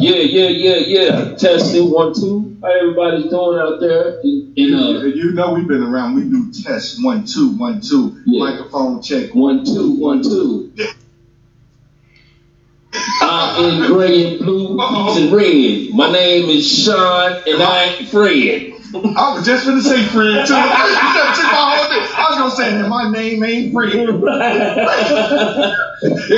Yeah, yeah, yeah, yeah. Testing one, two. How everybody's doing out there? In, in uh, you know we've been around. We do test one, two, one, two. Yeah. Microphone check. one, two, one, two. I'm in gray and blue, peach and red. My name is Sean, and I ain't Fred. I was just gonna say Fred too. You done took my whole thing. I was gonna say that my name ain't Fred. It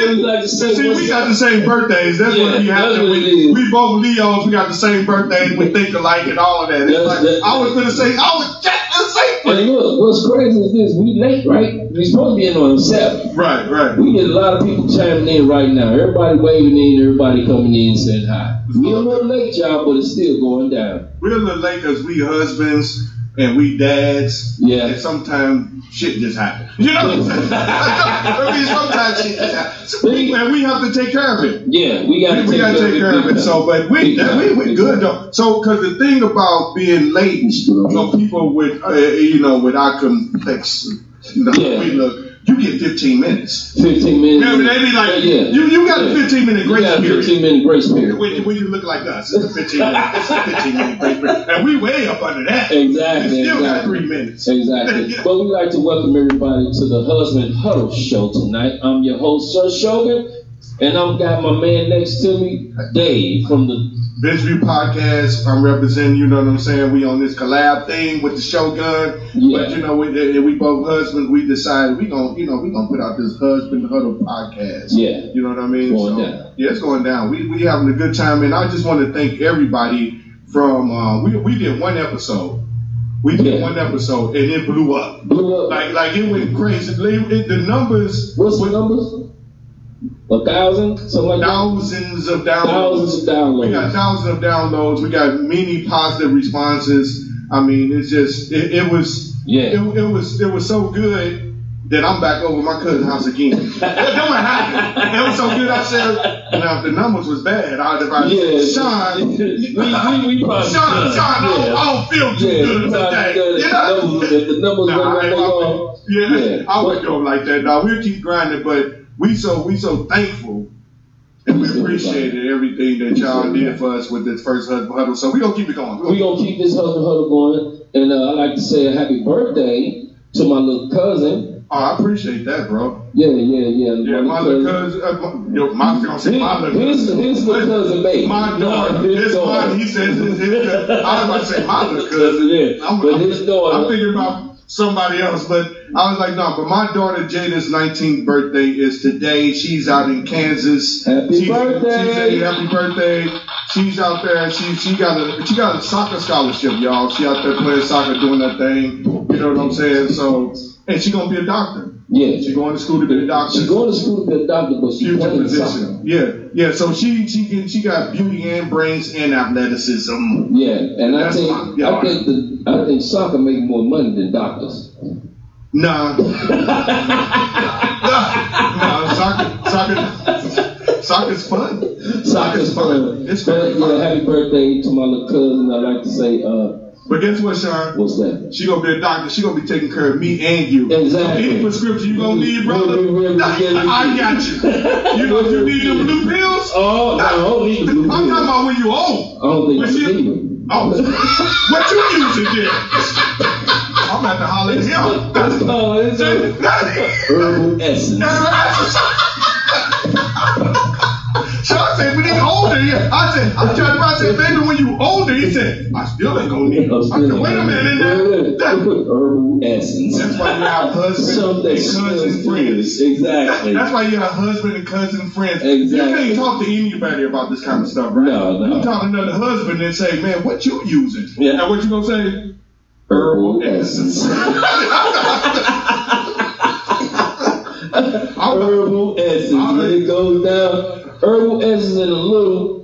was like the same. See, we got the same birthdays. That's Yeah, what we have. to what we, we both Leos. We got the same birthdays. We think alike and all of that. It's That's- like, that- I was gonna say. I was just gonna say Fred. And look, what's crazy is this: we late, right? We supposed to be in on seven. Right, right. We get a lot of people chiming in right now. Everybody waving in, everybody coming in saying hi. We a little late, y'all, but it's still going down. We're a little late because we husbands and we dads. Yeah. And sometimes shit just happens. You know what I'm saying? I mean, sometimes shit just happens. And we have to take care of it. Yeah, we gotta We, take, we gotta take care of it. So, but we that, we we good though. So, because the thing about being late, you know, people with uh, you know with our complex, you know, Yeah. we look. You get 15 minutes. 15 minutes. Yeah, they be like, yeah. you you got Yeah. a 15 minute grace You got a period. 15 minute grace period. When, you- when you look like us, it's a 15 minute, it's a 15 minute grace period, and we way up under that. Exactly. We still got exactly. three minutes. Exactly. But we'd like to welcome everybody to the Husband Huddle Show tonight. I'm your host, Sir Shogun, and I've got my man next to me, Dave, from the Bench View Podcast. I'm representing. You know what I'm saying? We on this collab thing with the Shogun. Yeah. But you know, we, we both husbands. We decided we gonna, you know, we gonna put out this Husband Huddle podcast. Yeah. You know what I mean? Going so, down. Yeah, it's going down. We we having a good time, and I just want to thank everybody from. Uh, we we did one episode. We did Yeah. one episode, and it blew up. Blew Up. Like like it went crazy. It- it- the numbers, What's the numbers? A thousand? Something like that? thousands of downloads. Thousands of downloads. We got thousands of downloads. We got many positive responses. I mean, it's just it, it was Yeah. it, it was it was so good that I'm back over my cousin's house again. that, that what happened. It was so good. I said, now if the numbers was bad, I'd have like, Yeah. Sean, we, we, we probably Sean. Sean, I, don't, yeah. I don't feel too Yeah, good today. You If know? the numbers, if the numbers Nah, went like they are, yeah, Yeah. I wouldn't go like that. Dog. We'll keep grinding, but we so we so thankful. And we appreciated everything that y'all did for us with this first husband huddle. So we gonna keep it going. we gonna keep this husband huddle going. And uh, I'd like to say a happy birthday to my little cousin. Oh, I appreciate that, bro. Yeah, yeah, yeah. Yeah, my little cousin. Uh, my, yo, my, I gonna say my little His, cousin. his little cousin. My daughter. His His daughter. mine. He says his, his cousin. I was about to say my little cousin. cousin, yeah. I'm, But I'm- his daughter. I'm thinking about somebody else, but I was like, no. But my daughter Jada's 19th birthday is today. She's out in Kansas. Happy She- birthday. She said happy birthday. She's out there. She she got a she got a soccer scholarship, y'all. She out there playing soccer, doing that thing. You know what I'm saying? So, and she gonna be a doctor. yeah. She going to school to be a doctor. She's going to school to be a doctor, but she's future playing soccer. position. Yeah, yeah. So she she she got beauty and brains and athleticism. Yeah, and I think my- yeah. I think the I think soccer make more money than doctors. Nah, nah. Soccer, soccer, soccer's fun. Soccer's fun. It's But, very yeah, happy birthday to my little cousin. I'd like to say, uh, But guess what, Sean? what's that? She gonna be a doctor. She gonna be taking care of me and you. Exactly. Any prescription you gonna need, brother? be ready to. I got you. You know if you need them blue pills. Oh, I don't need the I'm talking about when you old. I don't think When it's she- legal. Oh, what you using then? I'm at the holler at him. Oh, it's a herbal essence. Sean said, when he older, yeah. I said, I tried to I said, baby, when you older, he said, I still ain't gonna need it. I said, wait a minute now. Herbal essence. That's why you have husband and cousin friends. Exactly. That's why you have husband and cousin friends. You can't talk to anybody about this kind of stuff, right? No, no. You talk to another husband and say, man, what you using? Yeah. And what you gonna say? Herbal essence. I'm- Herbal essence. When it goes down, herbal essence and a little.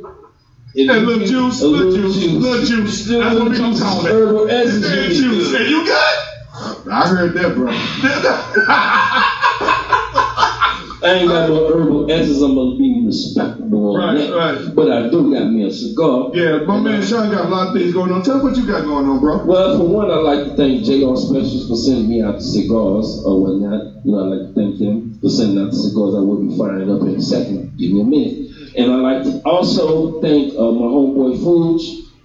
And little juice, a little juice, little juice. That's what we gonna call it. Herbal essence. Hey, is juice. And you good? I heard that, bro. I ain't got no herbal essence. I'm gonna be respectable on Right, that. right. But I do got me a cigar. yeah, my man Sean got a lot of things going on. Tell us what you got going on, bro. Well, for one, I'd like to thank JR Specials for sending me out the cigars or whatnot. You know, I'd like to thank them for sending out the cigars. I will be firing up in a second. Give me a minute. And I'd like to also thank uh, my homeboy Fuge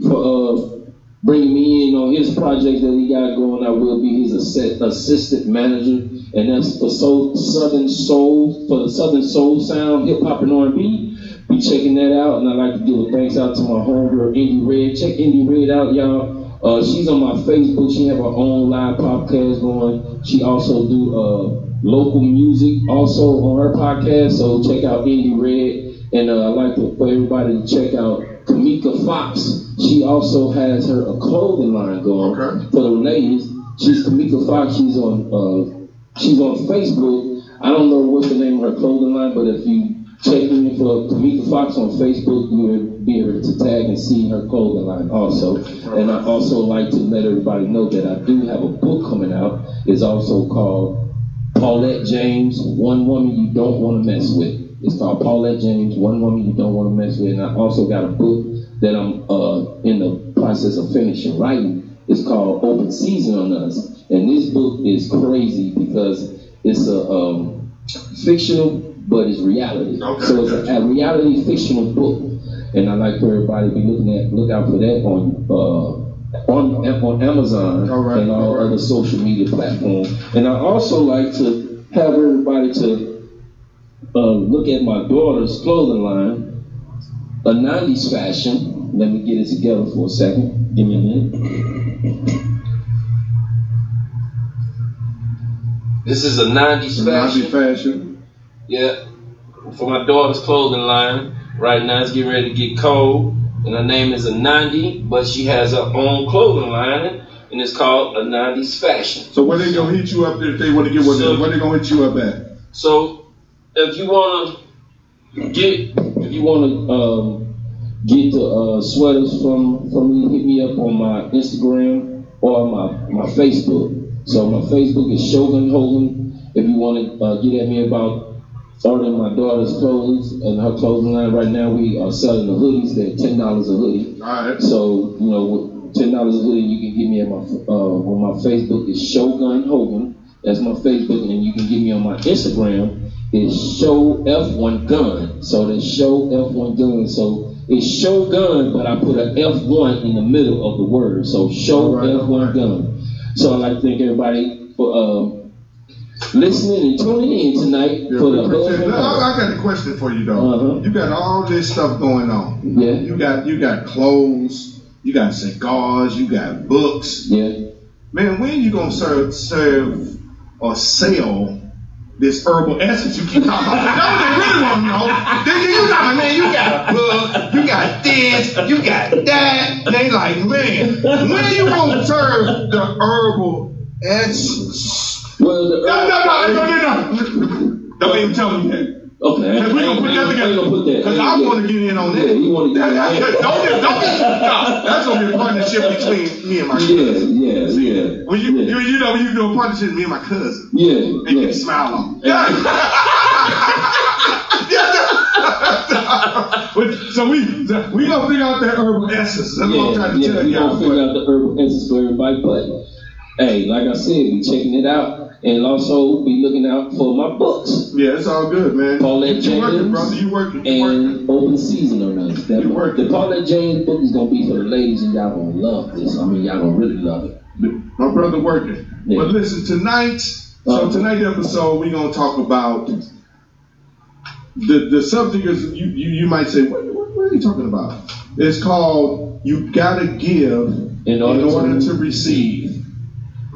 for uh, bringing me in on his project that he got going. I will be his assi- assistant manager, and that's for Soul, Southern Soul, for the Southern Soul Sound, Hip Hop and R&B. Be checking that out, and I'd like to give a thanks out to my homegirl Indie Red. Check Indie Red out, y'all. Uh, she's on my Facebook. She have her own live podcast going. She also do uh, local music also on her podcast. So check out Indie Red. And uh, I'd like to, for everybody to check out Kamika Fox. She also has her a clothing line going Okay. for the ladies. She's Kamika Fox. She's on uh, she's on Facebook. I don't know what's the name of her clothing line, but if you check in for Kamika Fox on Facebook, you will be able to tag and see her clothing line also. And I also like to let everybody know that I do have a book coming out. It's also called Paulette James, One Woman You Don't Want to Mess With. It's called Paulette James, One Woman You Don't Want to Mess With. And I also got a book that I'm uh, in the process of finishing writing. It's called Open Season on Us. And this book is crazy because it's a um, fictional, but it's reality. Okay. So it's a, a reality fictional book. And I like for everybody to be looking at, look out for that on uh, on, on Amazon All right, and all all right. other social media platforms. And I also like to have everybody to uh, look at my daughter's clothing line, a 90s fashion. Let me get it together for a second. Give me a minute. This is a 90s Nazi fashion. fashion. Yeah, for my daughter's clothing line. Right now it's getting ready to get cold, and her name is a 90, but she has her own clothing line, and it's called a 90s fashion. So where they gonna hit you up if they want to get what So- where they gonna hit you up at? So if you wanna get, if you wanna um, get the uh, sweaters from from me, hit me up on my Instagram or my my Facebook. So my Facebook is Shogun Hogan. If you wanna uh, get at me about ordering my daughter's clothes and her clothing line, right now we are selling the hoodies. They're ten dollars a hoodie. All right. So you know, with ten dollars a hoodie, you can get me at my uh, on my Facebook is Shogun Hogan. That's my Facebook, and you can get me on my Instagram. It's Show F1 Gun. So that's Show F1 Gun. So it's Show Gun, but I put an F1 in the middle of the word. So Show Alright, F1 alright. Gun. So I'd like to thank everybody for um, listening and tuning in tonight Yeah, for the appreciate husband. I, I got a question for you though. Uh-huh. You got all this stuff going on. Yeah, You got you got clothes, you got cigars, you got books. yeah. Man, when you gonna serve serve or sell this herbal essence you keep talking about? That's what they really want to know. You, got man, you got a book, you got this, you got that. They like, man, when you gonna serve the herbal essence? Well, the No, no, no, no, no, no. Don't even tell me that. Okay, Cause we gonna put that together. gonna put that. Cause I want to get in on that. Yeah, you wanna get in on that-. Don't get, don't get, no, that's gonna be a partnership between me and my cousin. yeah, yeah. When you, yeah. you, you know, when you do a partnership with me and my cousin, Yeah, and yeah. you smile on. so we, so we gonna figure out that herbal essence. That's what I'm Yeah, trying to yeah, tell we y'all. gonna figure out the herbal essence for everybody. But hey, like I said, we checking it out, and also be looking out for my books Yeah, it's all good, man. Paulette you working, James brother. You working. You working. and Open Season on us. That You working. the Paulette James book is gonna be for the ladies, and y'all gonna love this. I mean, y'all gonna really love it. My brother working. Yeah. But listen, tonight, so Uh-huh. tonight's episode, we're gonna talk about the the subject is you you, you might say, what, what, what are you talking about? It's called you gotta give In order, in order to, to receive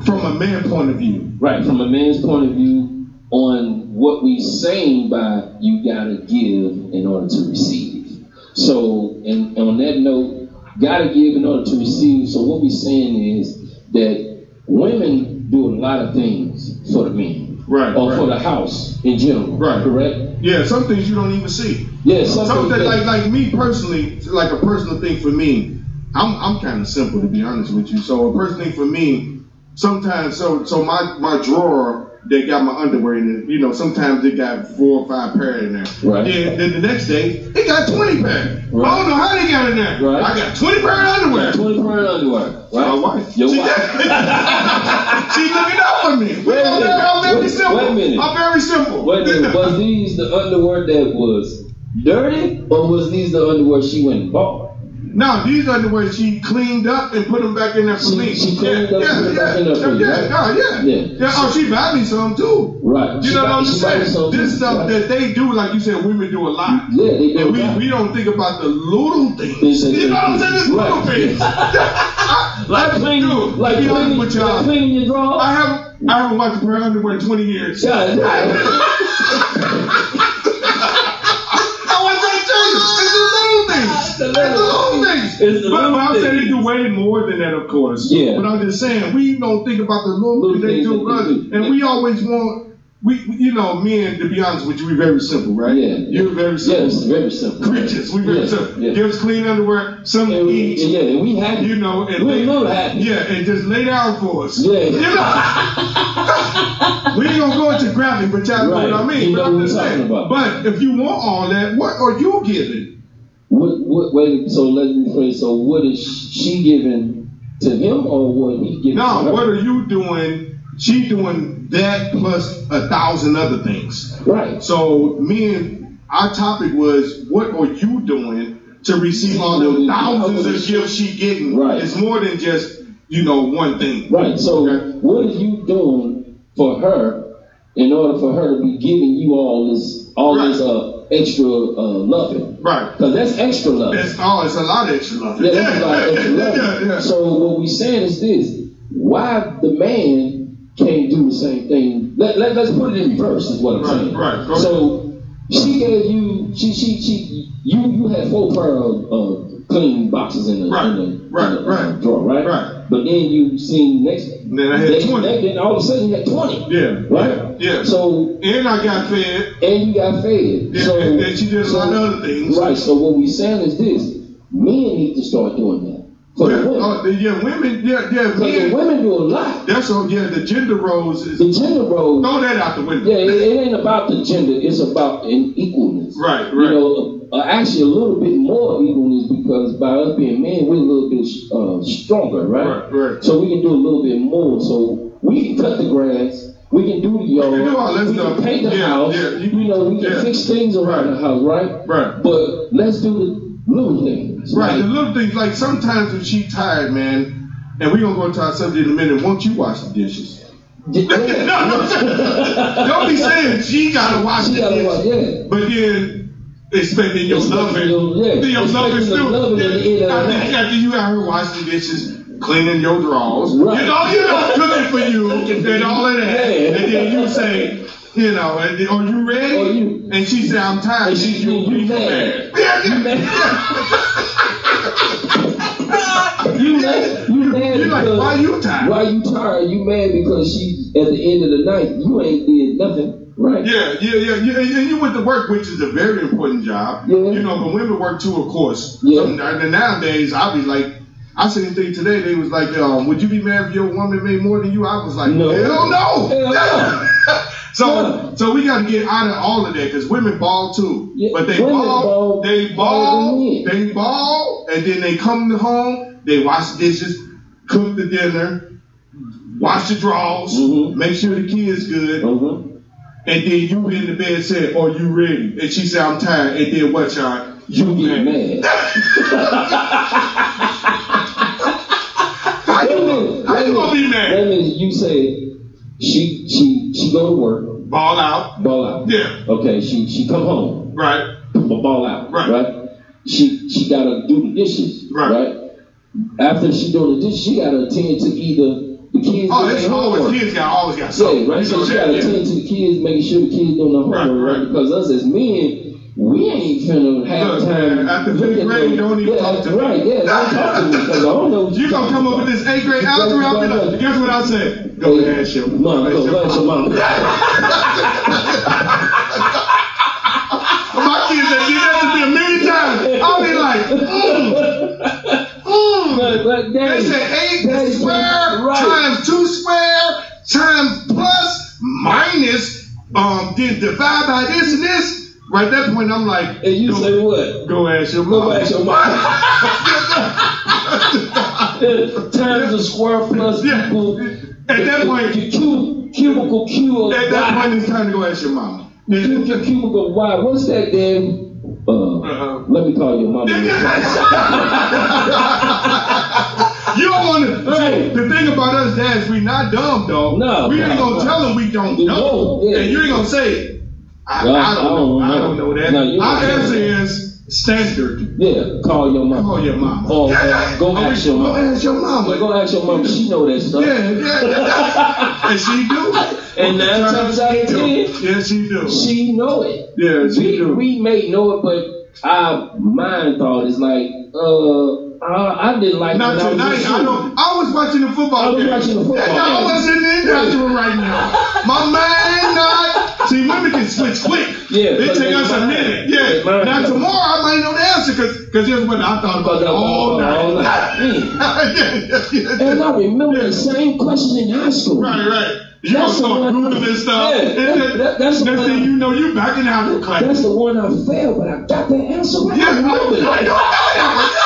from a man point of view. right from a man's point of view on what we saying by you gotta give in order to receive. So, and, and on that note, gotta give in order to receive. So what we saying is that women do a lot of things for the men Right. or right. for the house in general. Right. Correct. yeah, some things you don't even see. Yeah. That- like like me personally, like a personal thing for me. I'm I'm kind of simple to be honest with you. So a personal thing for me, sometimes so so my my drawer that got my underwear in it, you know, sometimes it got four or five pair in there. Right. Then, then the next day it got twenty pair. Right. I don't know how they got in there. Right. I got twenty pair of underwear. Twenty per underwear. Right. My wife. Your she, wife. she looking out for me. Wait a I'm minute. I'm very Wait- simple. wait a minute. I'm very simple. Wait a minute, was these the underwear that was dirty, or was these the underwear she went and bought? No, these underwear she cleaned up and put them back in there for She- me. she cleaned yeah, up yeah, yeah, back in there for you, yeah, right? no, yeah, Yeah. Oh, she bought me some too. Right. You She know what I'm saying? This stuff right? that they do, like you said, women do a lot. Yeah, they do. And we, right. we don't think about the little things. That You know what I'm saying? It's do. little things. I, like I, cleaning, dude, like be cleaning, with like y'all, cleaning your drawers. I haven't, I haven't watched a pair of underwear in 20 years. God, it's the little things. It's the little things. It's the but, but I'm saying they do way more than that, of course. Yeah. But I'm just saying, we don't think about the little, Little things they do, right? and we always want. We, you know, men, to be honest with you, we're very simple, right? Yeah. You're very simple. Yes, very simple. creatures. We very Yeah, simple. yeah. Give us clean underwear, something And to we, eat, yeah, and we happy. you know, and we lay, know that. yeah, and just lay down for us. Yeah. You know, we ain't gonna go into graphic, but y'all know what I mean. You but know I'm what just talking saying. about. But if you want all that, what are you giving? What, what, wait, so let me rephrase. So what is she giving to him, or what he giving No, what are you doing? She doing that plus a thousand other things. Right. So me and our topic was, what are you doing to receive all the thousands of gifts she getting? Right. It's more than just you know one thing. Right. So Okay. what are you doing for her in order for her to be giving you all this, all this uh, extra uh, loving? Right. Because that's extra love. It's oh, it's a lot of extra love. Yeah, that's a lot of extra love. yeah, yeah. So what we saying is this: why the man can't do the same thing? Let, let us put it in verse. Is what I'm Right, saying. right. Go ahead. So she gave you, she she she you you had four pair of uh, clean boxes in the, Right, in the, right, in the, right, drawer, right? right. But then you seen next. Then I had next 20. day, Then all of a sudden you had twenty. Yeah, Right. yeah, yeah. So And I got fed. and you got fed. And, so and, and she did a lot so- of other things. Right. So what we saying is this: men need to start doing that for Yeah, women. uh, yeah, women. Yeah, yeah, the men. women do a lot. That's so. Yeah, the gender roles is The gender roles. throw that out the window. yeah, it, it ain't about the gender. It's about an equalness. Right, You right. know, uh, actually a little bit more equalness because by us being men, we're a little bit uh, stronger, right? Right, right. So we can do a little bit more. So we can cut the grass. We can do the yard. can do all that we stuff. can paint the Yeah, house. yeah, you- You, know, we can yeah. fix things around the house, right? Right. But let's do the little things. Right, the little things like sometimes when she tired, man, and we're gonna go into our subject in a minute. Won't you wash the dishes? yeah. no, no, don't be saying she gotta wash She the gotta dishes, watch, yeah. but then expecting your loving, your- yeah, your loving too. loving at the end uh, of the after, after you got her wash the dishes, cleaning your drawers, Right. you know, you know, cooking for you and all of that, Yeah. and then you say. You know, and, are you ready? Or you- and she said, "I'm tired." And she- you, you you mad. Yeah. You mad. You mad? You mad You're like, why you tired? Why you tired? You mad because she at the end of the night you ain't did nothing, right? Yeah, yeah, yeah, yeah. And and you went to work, which is a very important job. Yeah. You know, but women work too, of course. Yeah. Some- and nowadays, I'll be like, I seen a thing today. They was like, um, "Would you be mad if your woman made more than you?" I was like, No. "Hell no!" Hell no. so, No. so we got to get out of all of that because women ball too. Yeah, But they women ball, ball they ball, they ball, and then they come home, they wash the dishes, cook the dinner, wash the drawers, Mhm. make sure the kids good. Uh-huh. And then you in the bed said, Are you ready? And she said, I'm tired. And then what, Sean? You get mad. How you, how you gonna be mad? That means you say she she she go to work, Ball out. ball out. Yeah. Okay, she she come home, Right. ball out. Right. Right. She she gotta do the dishes. Right. After she do the dishes, she gotta attend to either the kids. Oh, doing it's always kids got always got Yeah, right. You So know she gotta yeah. attend to the kids, making sure the kids doing their Right, homework, right? right. Because us as men, we ain't finna have Look, time. man, after fifth looking grade, for- don't even yeah, talk to me. Right, yeah, don't talk to me because I don't know. what You gonna come up with this eighth grade algebra? I'll be like, guess what I said? Go ahead, ask your Mom, go ask your mom. My kids have did that to me a million times. I'll be like, mm, mm. But, They daddy, said eight daddy, square right. times two square times plus minus um then divide by this and this. Right at that point, I'm like, And you say what? go ask your Go mom. ask your mom. Times the square plus Yeah. equal. At that point- Cu- cubicle Q At that point, it's time to go ask your mom. Cubicle cubicle Y. What's that, Daddy? Uh, Uh-huh. Let me call your mama. You don't want to. Right. The thing about us dads, we not dumb though. No, we ain't gonna no. tell them we don't know, don't, yeah. and you ain't gonna say, I, Well, I don't know, I don't know that. No, Our answer is standard. yeah, call your mom. Call your mom. Or, Yeah, yeah. go ask your Go mama. ask your mama. Well, go ask your mom. She know that stuff. Yeah, yeah, yeah. and she do. And nine times out of ten, Yeah, she do. she know it. Yeah, she We, do. we may know it, but our mind thought is like, uh, I, I didn't like Not I was tonight. I school. know. I was watching the football I was game. watching the football I game. was in the industrial right now. My man, not. See, women can switch quick. Yeah, It take us a mind. minute. Yeah. Now tomorrow I might know the answer because because here's what I thought about it all night. All night. Yeah, yeah, yeah. And I remember the same question in high school. Right, right. You gonna That's the start one- Googling this stuff. Yeah, and that- that- that's the next thing I- you know, you backing out of class. That's the one I failed, but I got the answer right. yeah, I remember I, I, that. I,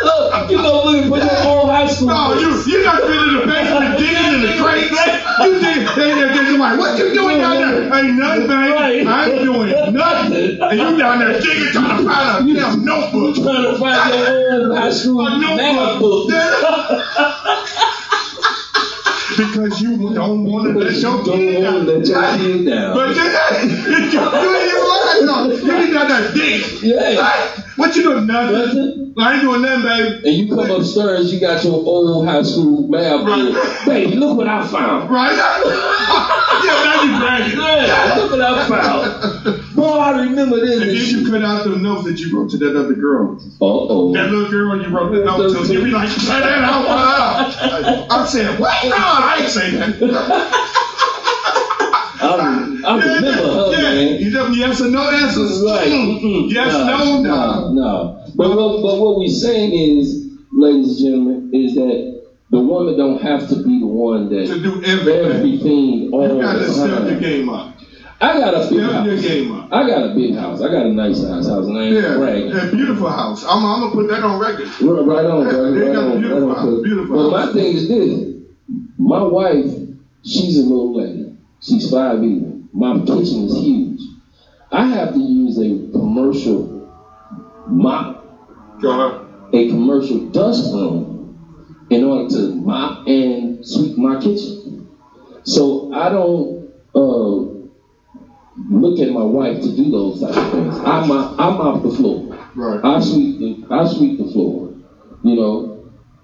Look, you go looking for your old high school. No, you you not been in the basement digging in the crates. You dig, they they they like, what you doing down there? Ain't nothing, babe. I ain't doing nothing. And you down there digging, trying to find a damn notebook. trying to find your old high school notebook. because you don't want to let your Don't kid want to let your down. kid down. But you, you, you, ain't no. You be down there digging. Yeah. Like, what you doing? Nothing. Nothing. I ain't doing nothing, baby. And you come upstairs, you got your old high school math book. Right. Baby, look what I found. Right? yeah, now you bragging. Yeah, look what I found. Boy, I remember this. And then you cut out the notes that you wrote to that other girl. Uh-oh. That little girl you wrote the note to. You be like, cut that out. cut that out. I said, what? No, I ain't saying that. I, I remember her, yeah. man. You just yes or no answers. Right. Mm. Mm-mm. Yes, Nah, no, no. nah. But what, but what we saying is, ladies and gentlemen, is that the woman don't have to be the one that To do everything. everything all You gotta the step your time. game up. I got a big house. I got a big house. I got a nice house, house and I ain't Yeah, bragging. yeah, beautiful house. I'm, I'm gonna put that on record. Right, right on, Yeah, right, they right a on, beautiful right on. house, beautiful But house. my thing is this: my wife, she's a little lady. She's five even. My kitchen is huge. I have to use a commercial mop, Go ahead. a commercial dust broom, in order to mop and sweep my kitchen. So I don't uh, look at my wife to do those type of things. I mop, I mop the floor. Right. I sweep the I sweep the floor. You know,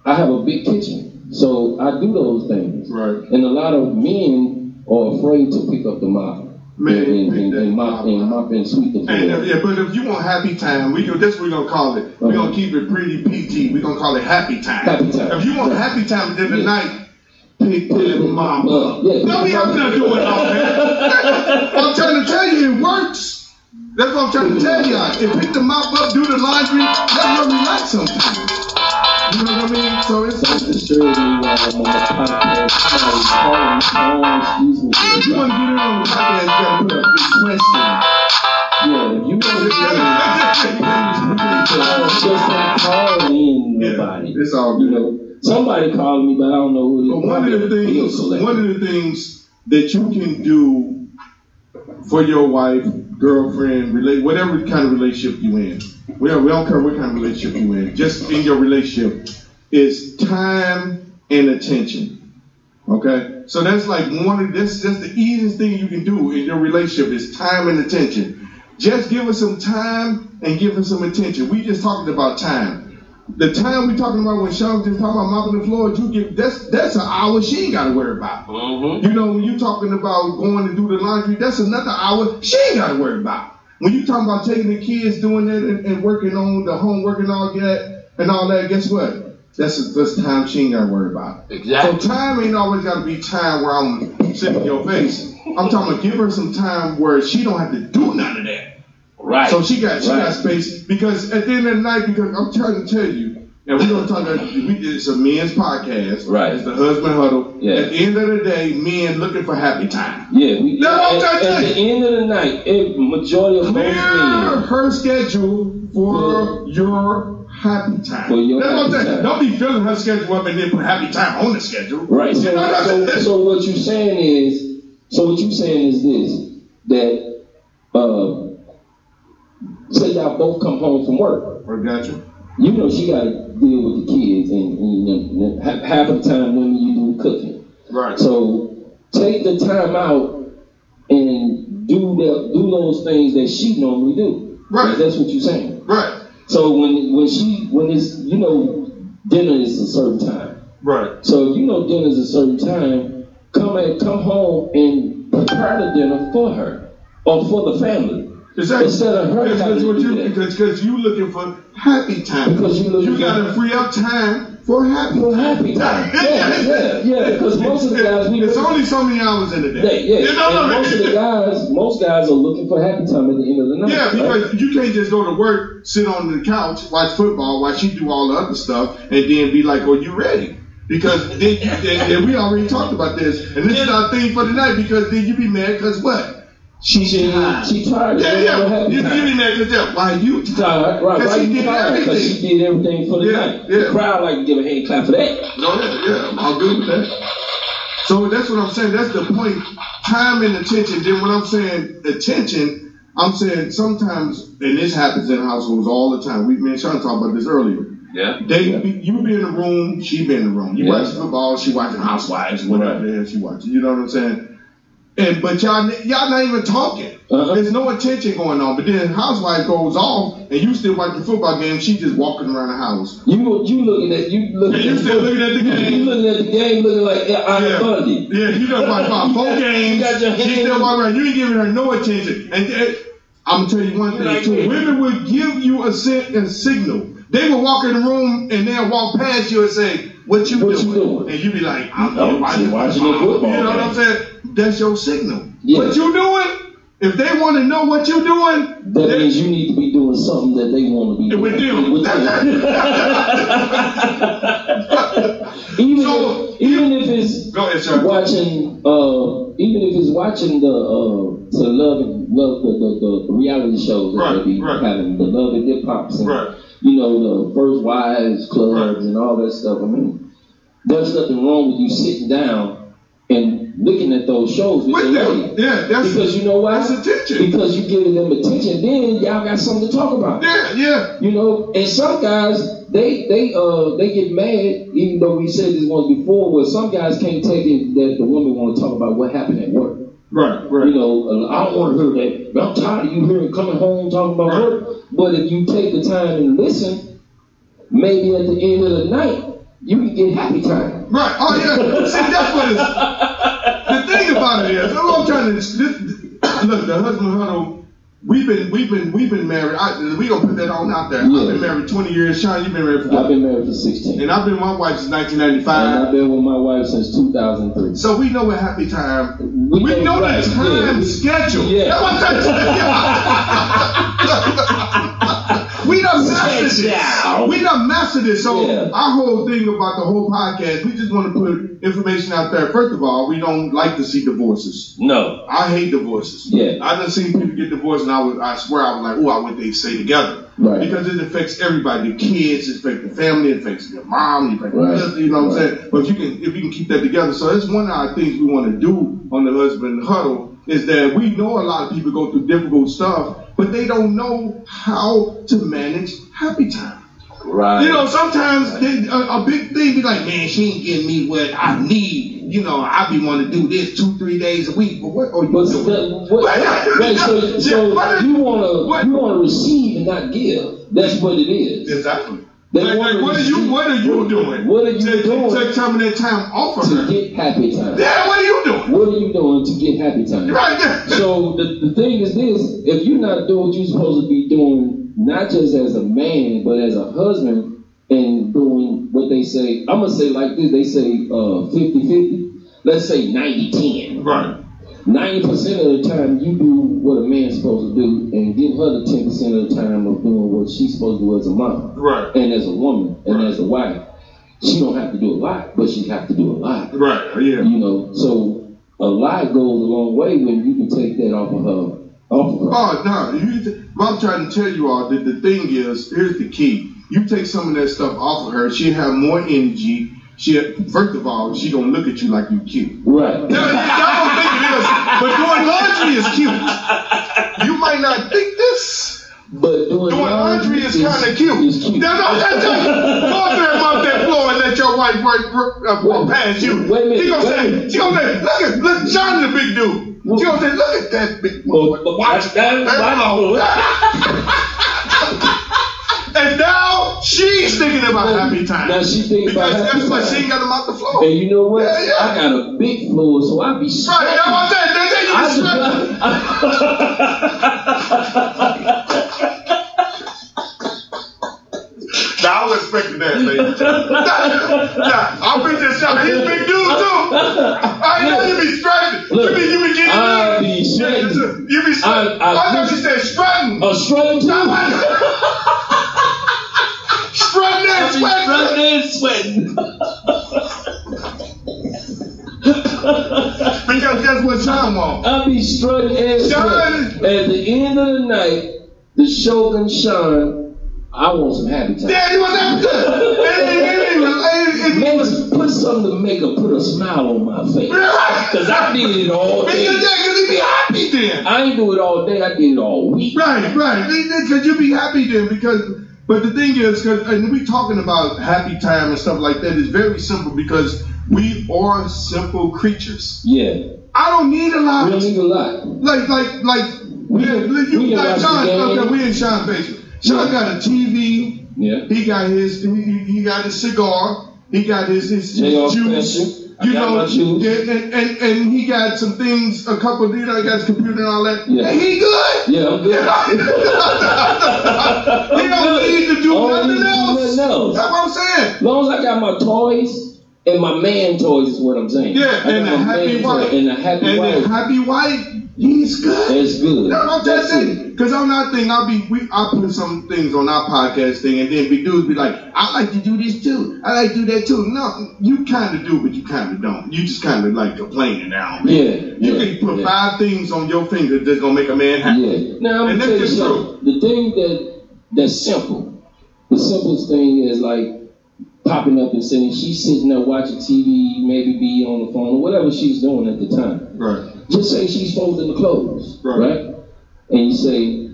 I have a big kitchen, so I do those things. Right. And a lot of men are afraid to pick up the mop Man, and, and, and, mop and mop and sweep the floor. And yeah, but if you want happy time, we go. That's what we're gonna call it. We're Uh-huh. gonna keep it pretty PG. We're gonna call it happy time. Happy time. If you want Right. happy time at the Yeah. night, pick that mom Uh, up. yeah. Don't be out there doing all that. I'm trying to tell you, it works. That's what I'm trying to tell y'all. If pick the mop up, do the laundry, that's what we like sometimes. You know what I mean? So it's Don't disturb me while I'm on the podcast. Calling. Oh, excuse me. if you want to get in on the podcast, you gotta put up this question. Yeah, if you want to get it on just don't call in nobody. It's all You know, somebody called me, but I don't know who it is. But one of the Probably a bill things, one of the things that you can do for your wife, girlfriend, relate, whatever kind of relationship you in, we don't, we don't care what kind of relationship you in, just in your relationship, is time and attention. Okay, so that's like one of this. That's the easiest thing you can do in your relationship is time and attention. Just give us some time and give us some attention. We just talking about time. The time we talking about when Sean just talking about mopping the floor, you get that's that's an hour she ain't got to worry about. Mhm. You know, when you talking about going to do the laundry, that's another hour she ain't got to worry about. When you talking about taking the kids, doing that, and, and working on the homework and all that, and all that, guess what? That's that's time she ain't got to worry about. Exactly. So time ain't always got to be time where I'm sitting in your face. I'm talking about give her some time where she don't have to do none of that. Right. So she got she Right. got space because at the end of the night, because I'm trying to tell you, and we're gonna talk about we it's a men's podcast. Right. It's the husband huddle. Yeah. At the end of the day, men looking for happy time. yeah, we, No, I'm at, at tell the end of the night, every majority of Clear men. her schedule for your happy time. For your That's happy time. Don't be filling her schedule up and then put happy time on the schedule. Right. So, so, so what you're saying is, so what you're saying is this, that, uh, say y'all both come home from work. I got you. You know she got to deal with the kids, and, and, and ha- half of the time when you do the cooking. Right. So take the time out and do the do those things that she normally do. Right. That's what you're saying. Right. So when when she when it's you know dinner is a certain time. Right. So you know dinner's a certain time, come and come home and prepare the dinner for her or for the family. Exactly. Instead of her Because what you that. because because you looking for happy time. Because you you gotta free up time for happy For time. happy time. Yeah, yeah, yeah. Because most of the guys we it's look- only so many hours in the day. Yeah, yeah. You know, and most of the guys, most guys are looking for happy time at the end of the night. Yeah, right? because you can't just go to work, sit on the couch, watch football, while she do all the other stuff, and then be like, "Oh, you ready?" Because then, you, then, and we already talked about this, and this is our thing for tonight. Because then you be mad because what? She she she tired. Yeah, yeah. You, you time. be mad because that. Why you Tired, Right. Why she you did tired? Because she did everything for the Yeah, night. yeah. The crowd like to give a hand clap for that. No, yeah, yeah, I'm all good with that. So that's what I'm saying. That's the point. Time and attention. Then when I'm saying attention, I'm saying sometimes, and this happens in households all the time. We, me and Sean talked about this earlier. Yeah. They, Yeah. be, you be in the room, she be in the room. You Yeah. watching football, she watching Housewives, whatever the hell she watching. You know what I'm saying? And but y'all y'all not even talking. Uh-huh. There's no attention going on. But then Housewives goes off, and you still watching football game. She just walking around the house. You you looking at you looking you at still looking at the game. You looking at the game, looking like Iron Yeah. Bundy. Yeah, you done watched about four You games. your She still walking around. You ain't giving her no attention. And I'm gonna tell you one thing too. Women will give you a, si- a signal. They will walk in the room and they'll walk past you and say, "What you What doing?" you doing? And you be like, "I'm I'm watching, watching the football You know what I'm saying? That's your signal. Yeah. What you doing? If they want to know what you're doing, That they- means you need to be doing something that they want to be doing. With them. With them. even So- if, even if it's go ahead, sir. watching, uh, even if it's watching the uh, to love and love the, the, the reality shows that Right, they be right. having, the love and hip hops, Right. You know the first wives clubs and all that stuff. I mean, there's nothing wrong with you sitting down and looking at those shows with, With them. lady. Yeah, that's Because you know why? that's attention. Because you're giving them attention, then y'all got something to talk about. Yeah, yeah. You know, and some guys they they uh they get mad, even though we said this once before, where some guys can't take it that the woman want to talk about what happened at work. Right, You know, uh, I don't want to hear that. But I'm tired of you hearing coming home talking about Right. work. But if you take the time and listen, maybe at the end of the night you can get happy time. Right. Oh yeah. See, that's what it's. The thing about it is, I'm trying to this, look. The husband huddle. We've been, we've been, we've been married. I, we gonna put that on out there. Yeah. I've been married 20 years. Sean, you've been married for I've been married for 16. And I've been with my wife since 1995. And I've been with my wife since 2003. So we know what happy time. We We know- know the time yeah. schedule. Yeah. That's what I'm We done mastered this. We done mastered this. So Yeah. our whole thing about the whole podcast, we just want to put information out there. First of all, we don't like to see divorces. No. I hate divorces. Yeah. I done seen people get divorced, and I was, I swear, I was like, oh, I wish they stay together. Right. Because it affects everybody, the kids, it affects the family, it affects your mom, it affects Right. your husband, you know what Right. I'm saying? But if you can, if you can keep that together, so it's one of our things we want to do on the husband huddle is that we know a lot of people go through difficult stuff, but they don't know how to manage happy time. Right. You know, sometimes they, a, a big thing be like, man, she ain't giving me what I need. You know, I be wanting to do this two, three days a week. But what are you But doing? that, what, wait, so, Yeah, so what- you wanna you wanna receive and not give. That's what it is. Exactly. They Like, like, what are you What are you doing? What are you take, doing? Take some of that time off of To her. get happy time. Yeah, what are you doing? What are you doing to get happy time? Right. Yeah. So the, the thing is this, if you're not doing what you're supposed to be doing, not just as a man, but as a husband, and doing what they say, I'm gonna say like this, they say uh 50-50. Let's say 90-10. Right. 90% of the time you do what a man's supposed to do and give her the 10% of the time of doing what she's supposed to do as a mom Right. and as a woman and Right. as a wife. She don't have to do a lot, but she have to do a lot. Right. Oh, yeah. You know, so a lot goes a long way when you can take that off of her. Off of her. Oh no! You, what I'm trying to tell you all that the thing is, here's the key. You take some of that stuff off of her, she'll have more energy. She first of all, she gonna look at you like you cute. Right. No, I don't think it is, but doing laundry is cute. You might not think this, But doing, Doing laundry is kind of cute. Is cute. Now, no, that's it. Go up there and mop that floor and let your wife work, work, uh, walk past you. wait a minute, She gonna say, she gonna say, look at, look, Sean's a big dude. She gonna say, look at that big Well, boy. but Watch that- that floor. And now she's thinking about happy time. Now she thinking about happy guess what? time. She ain't got to mop the floor. And you know what? Yeah, yeah. I got a big floor, so I be Right, sweating. that's what I'm saying. They think you Now, I was expecting that, lady. nah, I've been just shot. He's a big dude, too. I know you be strutting. You be, you be getting I in. be sweating. You be strutting. I- I- I, thought you said strutting. a strutting and sweating. sweating sweating. Because that's what Sean wants. I be strutting and Sean sweating. At the end of the night, the Shogun Sean, I want some happy time. Yeah, he was he- he- Man, put something to make her put a smile on my face. Cause I did it all Because day. yeah, 'cause he be happy then. I ain't do it all day. I did it all week. Right, right. Because you be happy then. Because, but the thing is, and we talking about happy time and stuff like that is very simple because we are simple creatures. Yeah, I don't need a lot. we don't need a lot. Like, like, like. We you, we like Sean, okay, we in Sean basement. Sean Yeah. got a TV. Yeah. He got his. He, he got his cigar. He got his his, his juice. Special. I You know, my juice. yeah, and, and and he got some things. A couple. of, You know, he got his computer and all that. Yeah. And he good. Yeah, I'm good. he don't need to do I nothing need to do else. nothing else. That's what I'm saying. As long as I got my toys and my man toys is what I'm saying. Yeah, I and a happy wife. And a happy And wife. Then happy wife, he's good. That's good. No, I'm just That's saying, it. because on that thing, I'll be, we, I'll put some things on our podcast thing, and then big dudes be like, I like to do this too. I like to do that too. No, you kind of do, but you kind of don't. You just kind of like complaining now. man. Yeah. You yeah, can put yeah. five things on your finger that's gonna make a man happy. Yeah. Now I'm And gonna tell that's you just something. The thing that that's simple. The simplest thing is like popping up and saying she's sitting there watching TV, maybe be on the phone or whatever she's doing at the time. Right. Just say she's folding the clothes, Right. right? And you say,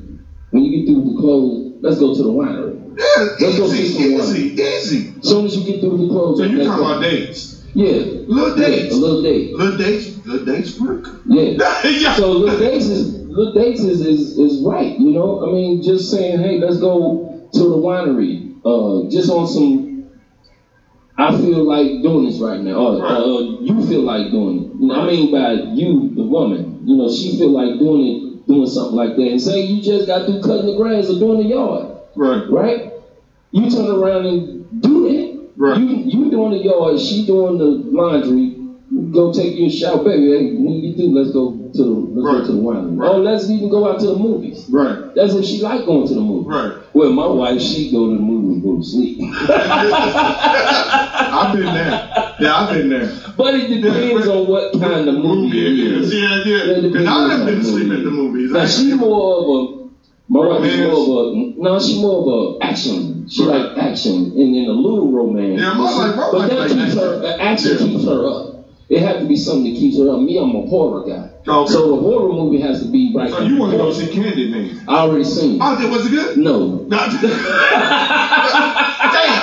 when you get through with the clothes, let's go to the winery. Yeah, Let's go easy, see some easy, easy. As soon as you get through with the clothes, So you talking about dates? Yeah. Little Yeah, dates. A little date. Little dates, little dates work. Yeah. yeah. So little dates is little dates is, is is right, you know. I mean, just saying, hey, let's go to the winery. Uh, just on some. I feel like doing this right now. Or, Right. uh, you feel like doing it. You know, I mean by you, the woman. You know, she feel like doing it, doing something like that. And say you just got through cutting the grass or doing the yard, Right. right? You turn around and do that. Right. You you doing the yard, she doing the laundry. Go take your shower, baby. Hey, when you do, let's go to the let's Right. go to the winery. Right. Oh, let's even go out to the movies. Right. That's if she like going to the movies. Right. Well, my wife, she go to the movies and go to sleep. I've been there. Yeah, I've been there. but it depends on what kind of movie it is. Yeah, Yeah. Because I've been movie at the movies. Now she more of a my wife is more of a no, she more of a action. She Right. like action and then a little romance. Yeah, my wife- my but wife that like keeps action. her uh, action Yeah. keeps her up. It has to be something that keeps her up. Me, I'm a horror guy. Okay. So the horror movie has to be right. So you want to go see Candyman? I already seen it. Oh, did- was it good? No. Damn,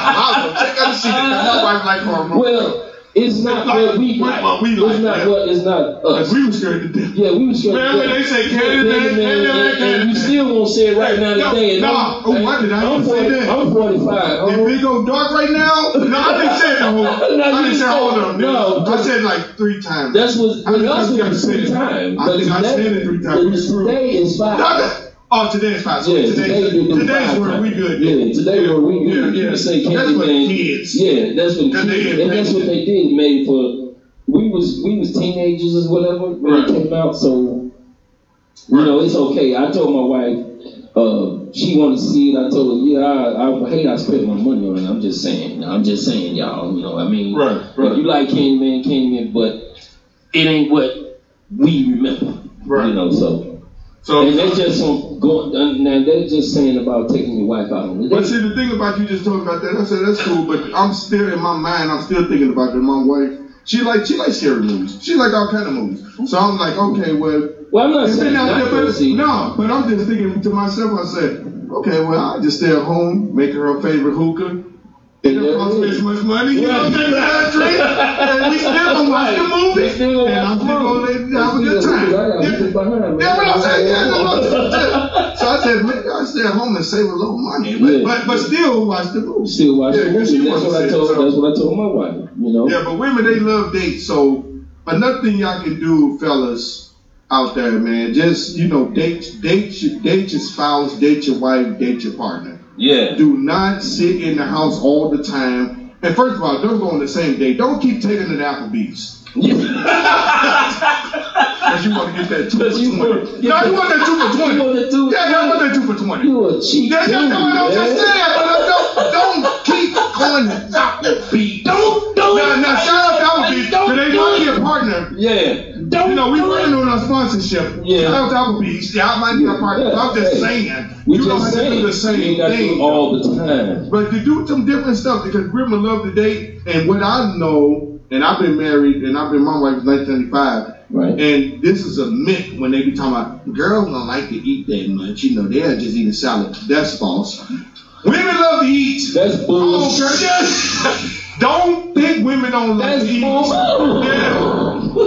I was gonna check out the see. My wife like horror movies. Well, it's not what we like. what we It's not what. It's not us. we were scared to death. Yeah, we was sure. Man, when they say Candyman, and, and you still won't say it right now No, today. and no. I'm- Oh, why did I I'm even say that? I'm 45. If we go dark right now, no, I didn't say the whole. No, I didn't say of them. no, I said like three times. That's what. I think that's I what gotta it's say three times. I But think I today- said it three times. but It's true. Today is five. Oh, today's five. So Yeah, today's, today we do today's where we good. Yeah, today where we good. Yeah, yeah. say That's what kids. Yeah, that's what they kids, get and that's what they did. Made for we was we was teenagers or whatever when Right. it came out. So you Right. know it's okay. I told my wife uh, she wanted to see it. I told her, yeah, I, I hate I spent my money on it. I'm just saying. I'm just saying, y'all. You know, I mean, Right, right. if you like Candyman, Candyman, but it ain't what we remember. Right. You know, so. So, And they just going, and now they're just saying about taking your wife out on the but see, the thing about you just talking about that, I said that's cool, but I'm still in my mind. I'm still thinking about that. My wife, she like she likes scary movies. She like all kind of movies. So I'm like, okay, well, Well, I'm not saying not but- no, but I'm just thinking to myself. I said, okay, well, I just stay at home, make her her favorite hookah. It don't cost me as much money, you know, take her drink, and we still gonna watch the movie, and I'm still gonna let you have a good time. Yeah. Yeah, what I'm saying, yeah, no. So I said, maybe I stay at home and save a little money, but, but, but still watch the movie. Still watch movie. That's what I told. That's what I told my wife. You know. Yeah, but women they love dates. So another thing y'all can do, fellas out there, man, just you know, date date your date your spouse, date your wife, date your partner. Yeah. Do not sit in the house all the time. And first of all, don't go on the same date. Don't keep taking it Applebee's. Cause you want to get that two for Cause you twenty. want- No, you want that two for You twenty. want to do? Yeah, yeah, I want that two for twenty. You a cheap Yeah, yeah, no, no, just say that, but don't, don't keep going to Applebee's. Don't do Now, it. now shout out to Applebee's, Don't because they might be a partner. Yeah. Don't. You know, we do working it. on our sponsorship. Yeah. Shout out to Applebee's. Yeah, I might be a partner. Yeah, I'm just hey. saying. We you don't just have to saying. do the same ain't got to thing. all the time. But to do some different stuff because women love to date. And what I know, and I've been married and I've been my wife since 1995. Right. And this is a myth when they be talking about girls don't like to eat that much. You know, they're just eating salad. That's false. Women love to eat. That's bullshit. girl, yes. Don't think women don't like That's to eat. bullshit.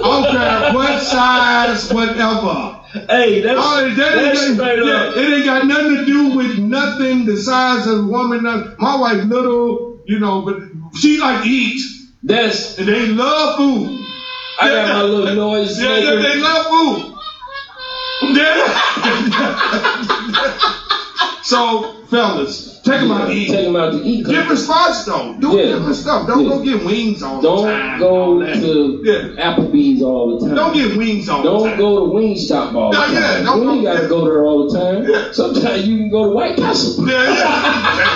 Yeah. I don't what size, whatever. Hey, that's Oh, that, that's that- straight yeah, up. it ain't got nothing to do with nothing. The size of a woman. My wife little, you know, but she like to eat, That's and they love food. I got my little noise Yeah, yeah, they love food. So, fellas, take them out to eat. Take them out to eat. Different spots though. Do Yeah. different stuff. Don't Yeah. go get wings all the Don't time. go all that. to Yeah. Applebee's all the time. Don't get wings all the time. Don't go to Wingstop all the time. yeah, don't you ain't got to go there all the time. Yeah. Sometimes you can go to White Castle. Yeah, yeah.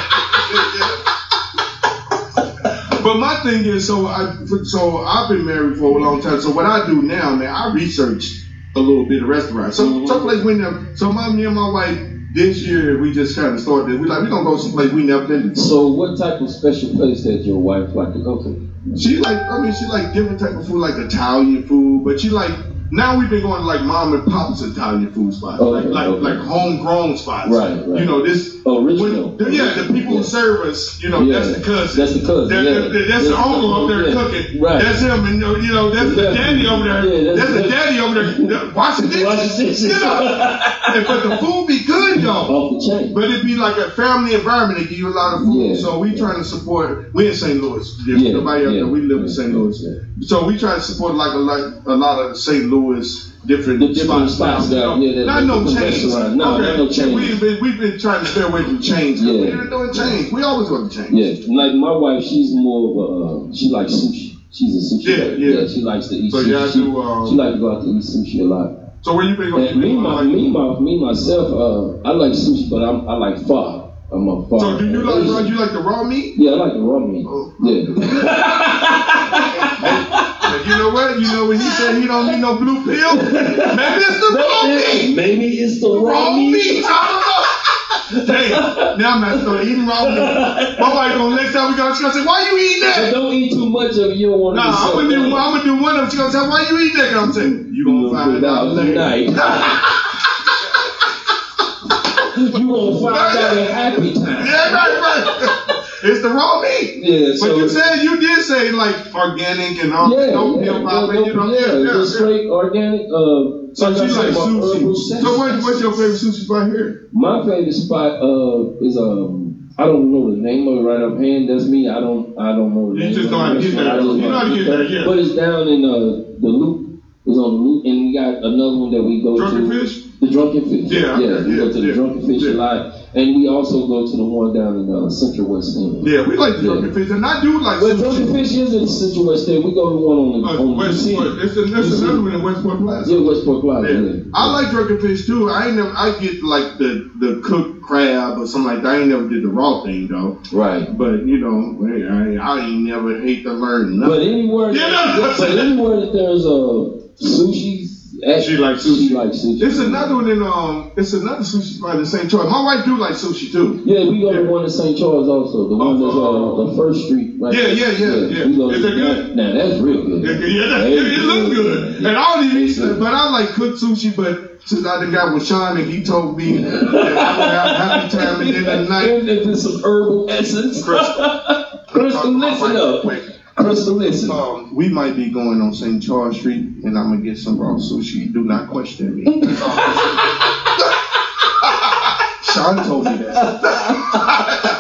but my thing is, so I, so I've been married for a long time. So what I do now, man, I research a little bit of restaurants. So Mhm. someplace we never. So my me and my wife this year we just kind of started. We like we gonna go someplace we never been. to. So, what type of special place that your wife like to go to? She like, I mean, she like different type of food, like Italian food, but she like. Now we've been going to like mom and pop's Italian food spots, oh, like Okay, like okay. like homegrown spots. Right, right. You know this. Oh, original. When, yeah, the people Yeah. who serve us, you know, Yeah. that's the cousin. That's the cousin. That- yeah. that- that- that's the uncle up there cooking. Right. That's him, and you know, that's the daddy over there. That's, that's- the daddy over there that- washing dishes. Washing dishes. You know, And- but the food be good though. Off the chain. But it be like a family environment. They give you a lot of food. So we trying to support. We in St. Louis. Yeah, nobody up there. We live in St. Louis. So we try to support like a like a lot of St. Louis different, The different spots you that- know. yeah, not no chains. No, okay. not no chains. We've been we've been trying to stay away from change. Yeah. We're not doing chains. We always want to change. Yeah, like my wife, she's more of a, uh, she likes sushi. She's a sushi. Yeah, lady. yeah. She likes to eat So sushi. she, do, um, she like to go out to eat sushi a lot. So where you been going? And me, my, me, my, me myself, uh, I like sushi, but I'm, I like pho. I'm a pho. So do you like raw, you like the raw meat? Yeah, I like the raw meat. Oh. Yeah. You know what? You know when he said he don't need no blue pill, maybe it's the wrong meat. Maybe it's the wrong meat. meat. I don't know. Damn, now I'm not start eating raw meat. My wife gonna next time we go, gonna say, "Why you eating But that?" don't eat too much of it. You don't want to Nah, I'm gonna do. I'm gonna do one of them. She gonna say, "Why you eating that?" I'm saying, "You gonna find out later." tonight. you gonna find out in happy time. Yeah, right, right. it's the raw meat. Yeah, But you said you did say like organic and all yeah, no yeah, pill no, you know, no, yeah, yeah, yeah, yeah. straight organic. Uh, So like you like sushi. So what, what's your favorite sushi spot here? My favorite spot uh is um I don't know the name of it right offhand. That's me. I don't I don't know the You name. just know how to get there. You know how to get there, yeah. But it's down in uh the loop. It's on the loop, and we got another one that we go Drunken to. Drunken fish? The Drunken Fish. Yeah, yeah. okay, We go to the yeah, Drunken Fish yeah. a lot, and we also go to the one down in uh, Central West End. Yeah, we like the Yeah. drunken fish, and I do like But. Drunken Fish is in Central West End. We go to one on the Uh, on West, UC. West, it's, a, it's another one in Westport Plaza. Yeah, Westport Plaza. Yeah. Yeah. I like drunken fish too. I ain't never. I get like the the cooked crab or something like that. I ain't never did the raw thing though. Right. But you know, I, I ain't never hate to learn But nothing. anywhere, Yeah, but anywhere that there's a sushi, She likes sushi. She likes sushi. It's another one in um. It's another sushi spot in St. Charles. My wife do like sushi too. Yeah, we go to Yeah. one in St. Charles also. The one that's Oh. uh, the first street. Right Yeah, there. yeah, yeah, yeah. We go Is to it good? Now that's real good. Yeah, yeah, that, Hey, it, it look good. And I don't even eat but I like cooked sushi. But since I done got with Sean and he told me that I would have a happy time and then at night. And if it's some herbal essence. Crystal. Crystal, listen up. Crystal, listen. Um, we might be going on St. Charles Street, and I'm gonna get some raw sushi. Do not question me. Sean told me that.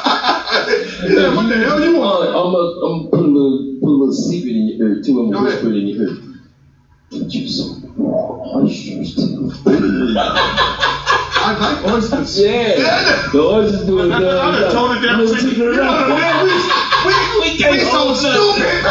He said, what the hell you want? I'm gonna put a little put a little secret in your ear too. I'm gonna whisper it in your ear. Get you some raw oysters too. I like oysters. Yeah. The oysters do it. I done told it that. You know, man, we, we, we, we so oh, stupid.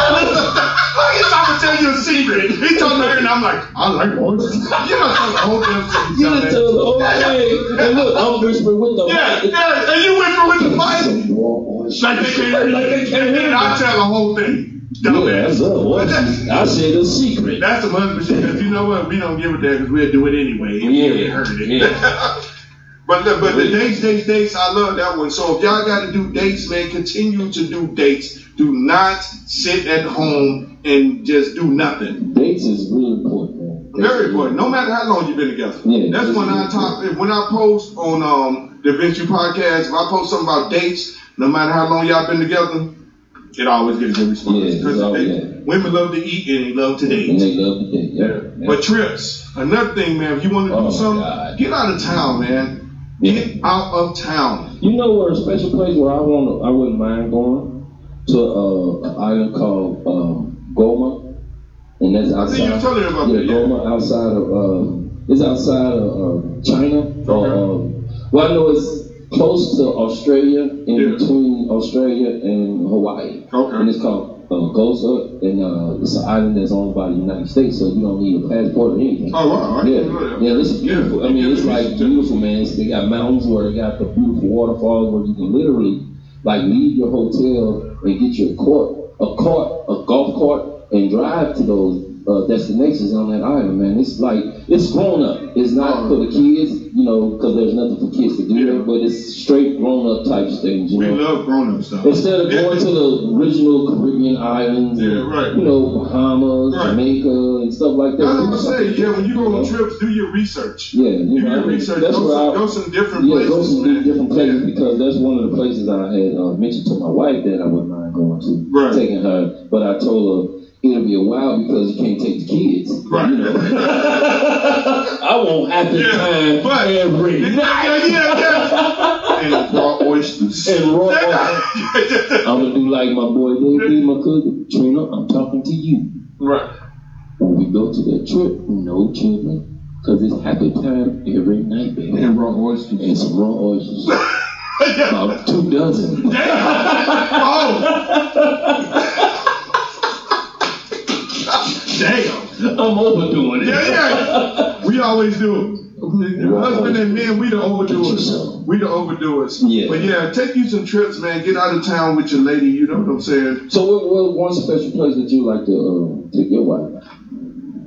Look, he's trying to tell you a secret. He told me, and I'm like, I like oysters. You know, tell the whole damn secret. You done dumbass. told the whole thing. And look, I'm whispering with the Yeah, mic. yeah, and you whisper with the mic. Some raw oysters. Like they can't hear. Like they can't hear And I tell the whole thing. Yeah, that's Dumbass. up. Oysters. I said a secret. That's some husband shit, because you know what? We don't give a damn because we'll do it anyway. if we Yeah, heard it. yeah. but the, but the dates, dates, dates, I love that one. So if y'all got to do dates, man, continue to do dates. Do not sit at home and just do nothing. Dates is really important, man. Dates Very important. No matter how long you've been together. Yeah, That's when I talk. When I post on um the Vinci podcast, if I post something about dates, no matter how long y'all been together, it always gets a good response. Yeah, Because they- yeah. women love to eat and they love to date. And they love the date. Yeah. yeah. But trips, another thing, man. If you want to do Oh, my something, God. get out of town, man. Get out of town. You know where a special place where I want I wouldn't mind going to uh, an island called um, Goma, and that's I think you were outside. about Yeah, that. Yeah. Goma outside of um, it's outside of uh, China. Or, Okay. um, well, I know it's close to Australia, in Yeah. between Australia and Hawaii, Okay. and it's called uh, Goza, and uh, it's an island that's owned by the United States, so you don't need a passport or anything. Oh wow. I Yeah, didn't know that. yeah, it's beautiful. I mean, it's like beautiful, man. It's, they got mountains where they got the beautiful waterfalls where you can literally like leave your hotel and get your court, a cart, a golf cart, and drive to those uh, destinations on that island, man. It's like it's grown up. It's not for the kids, you know, because there's nothing for kids to do Yeah. But it's straight grown up type things, you We know. love grown up stuff. Instead of going to the original Caribbean islands, and, right. you know, Bahamas, Right. Jamaica, and stuff like that. That's what I'm saying. something Yeah, when you go on you know? trips, do your research. Yeah, Do know, your I mean, research. that's Go where some, I, go some different yeah, places. go some man. different places Yeah. because that's one of the places I had uh, mentioned to my wife that I wouldn't mind going to, Right. taking her. But I told her it'll be a while because you can't take the kids. Right. I won't have the Yeah, time but- every Yeah, night. yeah, yeah. And raw oysters. And raw Yeah. I'm gonna do like my boy Dave, my cousin Trina. I'm talking to you. right. When we go to that trip, no children, cause it's happy time every night, baby. And raw oysters. And some raw oysters. About two dozen. Oh. I'm overdoing it. Yeah, yeah. We always do. Husband and men, we the overdoers. We the overdoers. Yeah. But yeah, take you some trips, man. Get out of town with your lady. You know what I'm saying? So, what, what one special place that you like to uh, take your wife?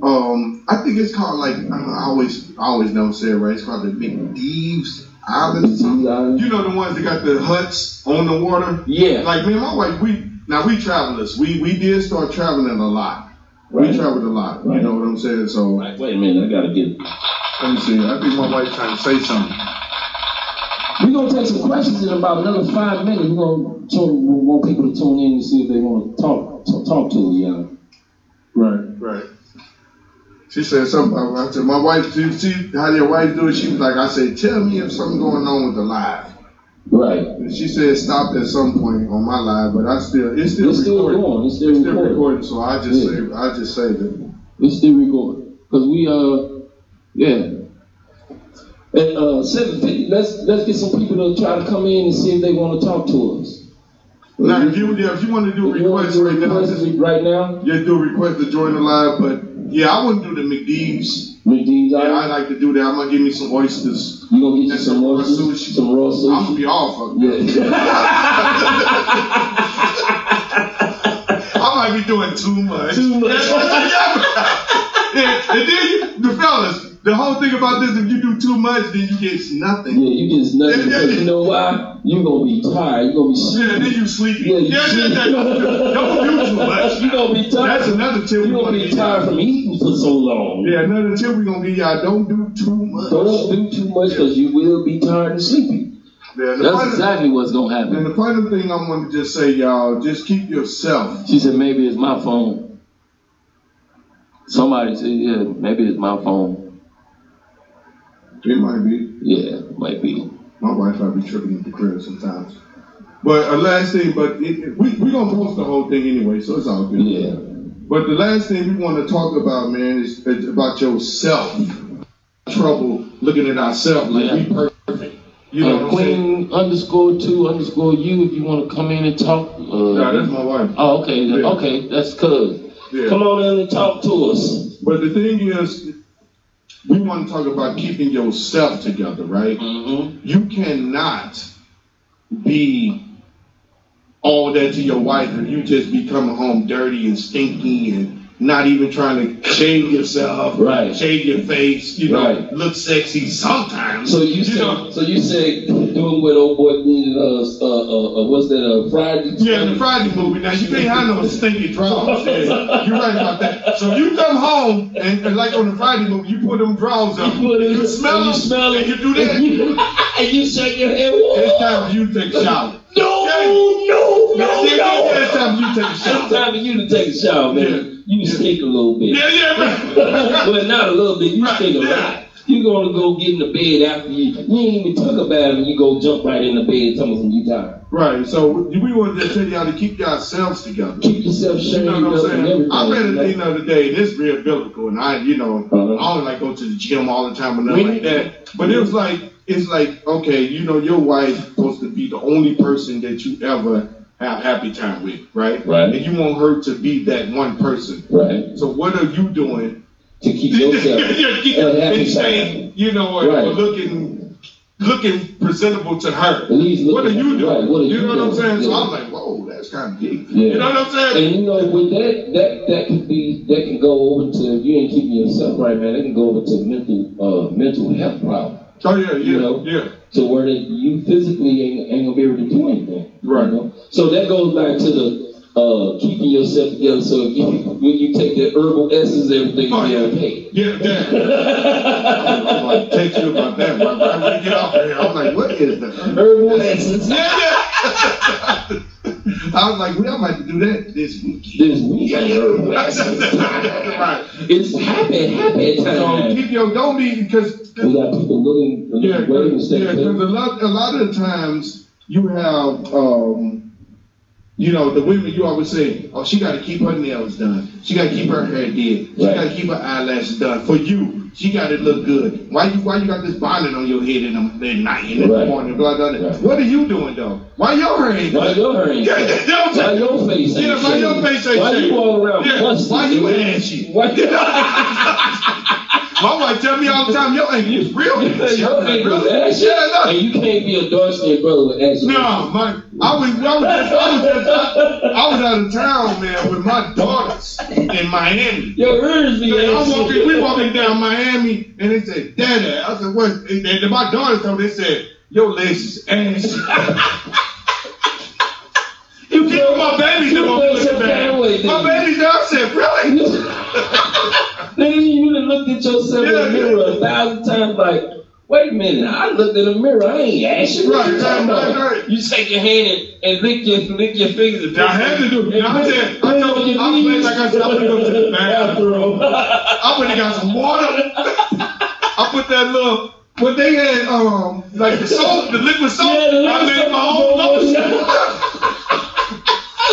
Um, I think it's called like I always, I always don't say it right. It's called the McDeeves Islands. Island? You know the ones that got the huts on the water. Yeah. Like me and my wife, we now we travelers. We we did start traveling a lot. Right. We traveled a lot. Right. You know what I'm saying? So Right, wait a minute, I gotta get. let me see. I think my wife's trying to say something. We're gonna take some questions in about another five minutes. We're gonna tune, we want people to tune in and see if they want to talk talk, talk to us, yeah. Right, right. She said something I said, my wife, see, see how your wife do it? She was like, I said, tell me if something going on with the live. Right. She said it stopped at some point on my live, but I still, it's still It's still going. It's still It's still recording. recording, so I just Yeah. say, I just say that. It's still recording. Cause we uh, yeah. At uh seven let's let's get some people to try to come in and see if they want to talk to us. Now, if you, if you want to do If you want requests right now, just, right now, yeah, do a request to join the live, but yeah, I wouldn't do the McDeeves. Yeah, I like to do that. I'm gonna give me some oysters. you gonna get you some raw raw sushi, sushi. some raw I'm gonna sushi. be off of I might be doing too much. Too much. yeah, and then you, the fellas, the whole thing about this, if you do too much, then you get nothing. Yeah, you get nothing Yeah, yeah, because you know why? You're gonna be tired. You're gonna be Yeah, sleepy. then you sleepy. Yeah, you yeah, yeah, sleepy. yeah. Don't do too much. You gonna be tired. That's another tip we You gonna be tired from eating for so long. Yeah, another tip we're gonna give y'all, don't do too much. Don't do too much because you will be tired and sleepy. Yeah, That's exactly what's gonna happen. And the final thing I want to just say, y'all, just keep yourself. She said maybe it's my phone. Somebody said, yeah, maybe it's my phone. It might be. Yeah, might be. My wife might be tripping at the crib sometimes. But a last thing, but it, it- we we gonna post the whole thing anyway, so it's all good. Yeah. But the last thing we want to talk about, man, is, is about yourself. Trouble looking at ourselves like Yeah. we perfect. You know Uh, what I'm saying? Queen underscore two underscore you if you want to come in and talk. Uh, Yeah, that's my wife. oh, okay, Yeah. okay, that's cuz. Yeah. Come on in and talk to us. But the thing is, we want to talk about keeping yourself together, right? Mm-hmm. You cannot be all that to your wife if you just be coming home dirty and stinky and not even trying to shave yourself, Right. shave your face, you know, Right. look sexy sometimes. So you say, know, so you say doing what old boy did, uh, uh, uh, uh what's that, uh, Friday? Yeah, the Friday movie. Now you can't have no stinky drawers. Yeah, you're right about that. So you come home and, and like on the Friday movie, you put them drawers up. You you smell you them, smell and it. you do that. And you, and you shake your head. It's time for you to take a shower. No, no, no, no. It's time for you to take a shower. It's time for you to take a shower, man. Yeah. You stink a little bit. Yeah, yeah, right. well, not a little bit. You Right, stink a lot. You're gonna go get in the bed after you. You ain't even talk about it, and you go jump right in the bed. Tell me you tired. Right. So we want to tell y'all to keep yourselves together. Keep yourself You know what I'm saying? I read a thing the other day, and it's real biblical, and I, you know, Uh-huh. I don't like go to the gym all the time or nothing like that. But it was like, it's like, okay, you know, your wife supposed to be the only person that you ever have happy time with, right? Right. And you want her to be that one person. Right. So what are you doing To keep yourself. yeah, happy staying, you know, or, Right. or looking looking presentable to her. What are you doing? Right, what are you you know what I'm doing? saying? So I'm like, whoa, that's kind of deep. Yeah. You know what I'm saying? And you know, with that, that that can be that can go over to if you ain't keeping yourself right, man. It can go over to mental uh mental health problem oh yeah, yeah, you know, yeah. to where that you physically ain't, ain't gonna be able to do anything. Right. You know? So that goes back to the uh keeping yourself together. So if you when you take the herbal essence, everything Oh, yeah. okay. Yeah, yeah. I'm like, take you about that. When we get off here, I'm like, what is that? Herbal essence. Yeah. I was like, we I might do that this week. This essence. right. It's happy, happy So time. keep your don't be because We got people looking, Yeah, waiting to because a lot, a lot of the times you have, um, you know, the women you always say, oh, she got to keep her nails done. She got to keep her hair did. She Right. got to keep her eyelashes done. For you, she got to look good. Why you, why you got this bonnet on your head in the at night and in the Right. morning? Blah blah blah. Right. What are you doing though? Why your hair ain't Why your hair ain't Yeah, shaved? yeah, that's what Why your face ain't Yeah, why your face ain't Why you walk around Yeah, why you ashy? Why My wife tell me all the time, your ankle is real. your ankle is ashy? Yeah, no. And you can't be a skinned brother with ashy. No, my, I was, I was, just, I was, just, I was out of town, man, with my daughters in Miami. Your ears be I'm walking, we walking down Miami, and they said, "Daddy," I said, "What?" And then my daughters told me, they said, "Your legs is ashy." you keep my babies You them felt on some the kind of way, bad. My babies, said, "Really?" Nigga, you done looked at yourself in the mirror a thousand times like, wait a minute, I looked in the mirror, I ain't ashy. What you Right, right, right, right. You shake your hand and, and lick your lick your fingers. I had to do it. I said, I told on your I was like I said, I'm gonna go to the bathroom. I went and got some water. I put that little what they had, um, like the soap, the liquid soap. Yeah, the I liquid made my own lotion.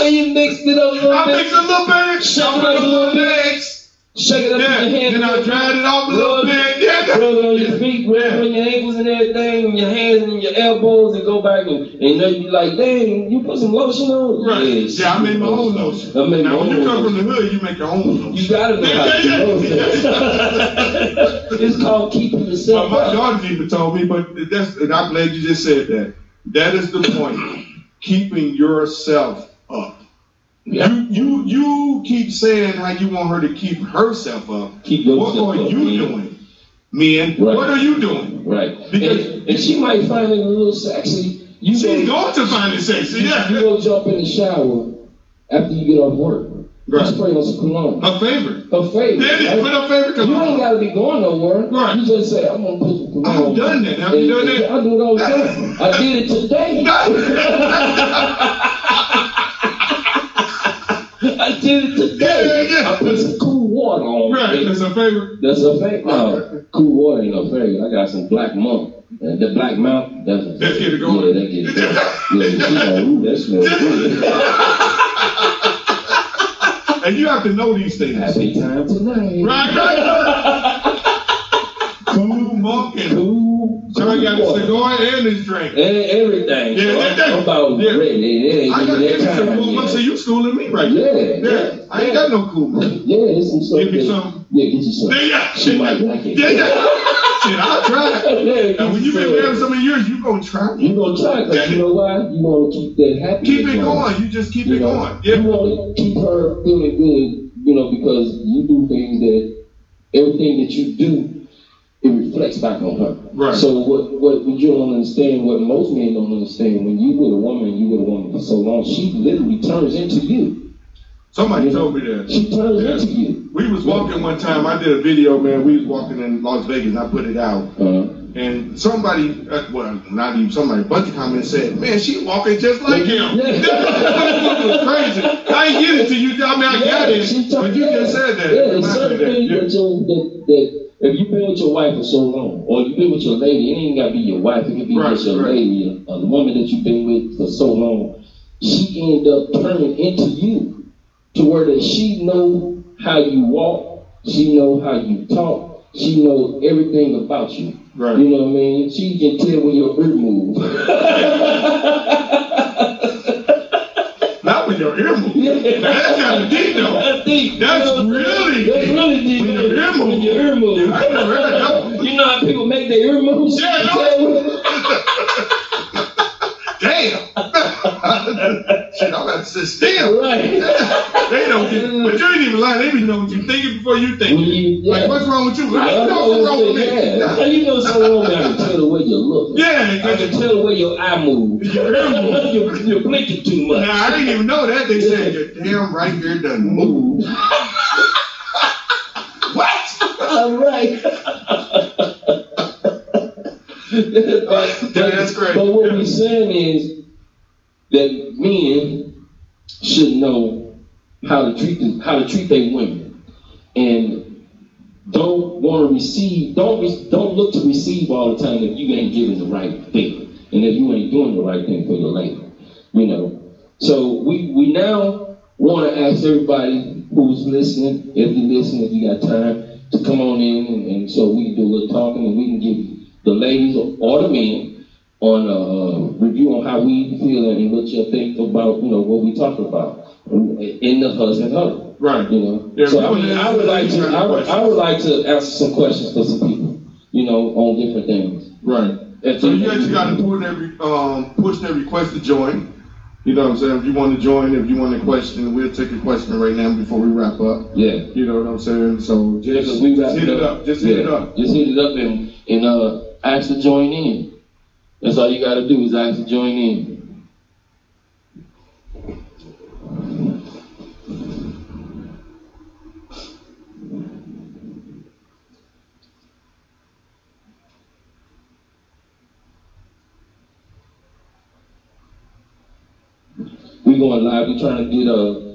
You mixed it up a little I bit. mixed a little bit. I put a little bit. Shake it up Yeah, in your hand. then I dried it off a little Rub- bit. Yeah, Rub it on your feet, rub it on your ankles and everything, and your hands and your elbows, and go back and, and then you like, dang, you put some lotion on? Right. Yes. Yeah, I made my own lotion. I made my now, when own you come lotion. from the hood, you make your own lotion. You gotta know how to do lotion. it's called keeping yourself my up. daughters even told me, but that's, and I'm glad you just said that. That is the point. Keeping yourself. Yeah. You you you keep saying how you want her to keep herself up. Keep What are up, you man. doing, men? Right. What are you doing? Right. Because- and, and she might find it a little sexy. You She's go, going to find it sexy. you Yeah. go jump in the shower after you get off work. Right. You spray on some cologne. Her favorite. Her favorite. Yeah, yeah, right? put her favorite You ain't cologne. gotta be going nowhere. Right. You just say, I'm gonna put some cologne. I've done that. Have you And- done that? I do it all the time. I did it today. I did it today. Yeah, yeah. I put some cool water on. Right, it. that's her favorite. That's a fake. No, cool water ain't no fake. I got some black monk. Uh, the black mount, that's a That get it going. Yeah, that get it going. Yeah, she like, ooh, that smells good. And you have to know these things. Happy time tonight. Right, right. Cool monk and Cool. so I got water. cigar and his drink. And everything. Yeah, So everything. I'm about Yeah. ready. It ain't I got give me some cool monk. So you schooling me right Yeah, there. yeah. Yeah. I ain't got no cool monk. Yeah, it's some stuff. Give me some. Yeah, get you some. Yeah, yeah. She might like it. Yeah, yeah. Shit, I'll try. Yeah, And when you you been some. married so many years, you gonna try. You gonna try because you know why? You want to keep that happy. Keep it going. You just keep You it know, going. you want to keep her feeling good, you know, because you do things that everything that you do, it reflects back on her. Right. So what what you don't understand, what most men don't understand, when you with a woman, you with a woman for so long, she literally turns into you. Somebody told me that. She turns Yeah. into you. We was walking one time. I did a video, man. We was walking in Las Vegas. I put it out. Uh, And somebody, uh, well, not even somebody, a bunch of comments said, man, she walking just like him. Yeah. was crazy. I ain't get it to you. I mean, I got it. But you just said that. Yeah, it's certain things that, you, that, that if you've been with your wife for so long, or you've been with your lady, it ain't gotta be your wife, it could be Right, just your right. lady, a woman that you've been with for so long, she end up turning into you to where that she know how you walk, she know how you talk, she know everything about you. Right. You know what I mean? She can tell when your ear move. Not when your ear move. Yeah. That's kind of deep, though. That's deep. That's really Deep. When your ear move. When your ear move. You know how people make their ear moves? Yeah, know. Damn. Shit, I'm about to sit still. Right. They don't get, but you ain't even lying. They be knowing what you thinking before you think. You- yeah. Like, what's wrong with you? I I know what's wrong with me. yeah. How you know something wrong? I can tell the way you look. Yeah, I can tell the way your eye moves. Your ear move. you're, you're blinking too much. Now, I didn't even know that. They said your damn right ear doesn't move. All right. but, That's great. But what we're saying is that men should know how to treat the, how to treat their women, and don't want to receive. Don't re, don't look to receive all the time if you ain't giving the right thing, and if you ain't doing the right thing for your lady. You know. So we we now want to ask everybody who's listening, if you listen, if you got time, to come on in, and, and so we can do a little talking, and we can give the ladies or the men on a uh, review on how we feel and what you think about you know what we talking about in the husband huddle. Right. You know. Yeah, so I mean, I would like to I would. I would like to answer some questions for some people. You know, on different things. Right. If So you guys got to put every um push their request to join. You know what I'm saying? If you want to join, if you want a question, we'll take a question right now before we wrap up. Yeah. You know what I'm saying? So Yeah, we just hit it up. Just hit Yeah, it up. Just hit it up and, and uh, ask to join in. That's all you gotta do is ask to join in. Going live. We trying to get uh,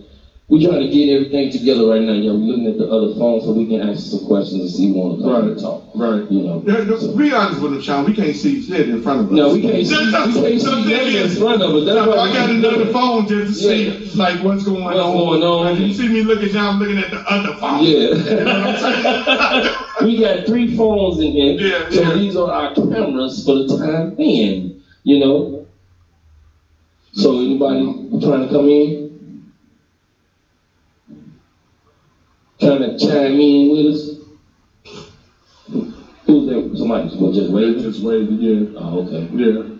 we trying to get everything together right now. Yeah, we looking at the other phone so we can ask some questions and see who want to come Right. and talk. Right. You know. Yeah, no, be honest with them, Sean. We can't see shit in front of us. No, we can't see. We can't see nothing in front of us. That's I, I got another phone just to Yeah. see like what's going on. What's on. going on. Like, you see me looking down, I'm looking at the other phone. Yeah. we got three phones in here. Yeah, so yeah. these are our cameras for the time being. You know. So anybody trying to come in? Trying to chime in with us? Who's that? Somebody well, just waving? Just wait, yeah. Oh, okay. Yeah.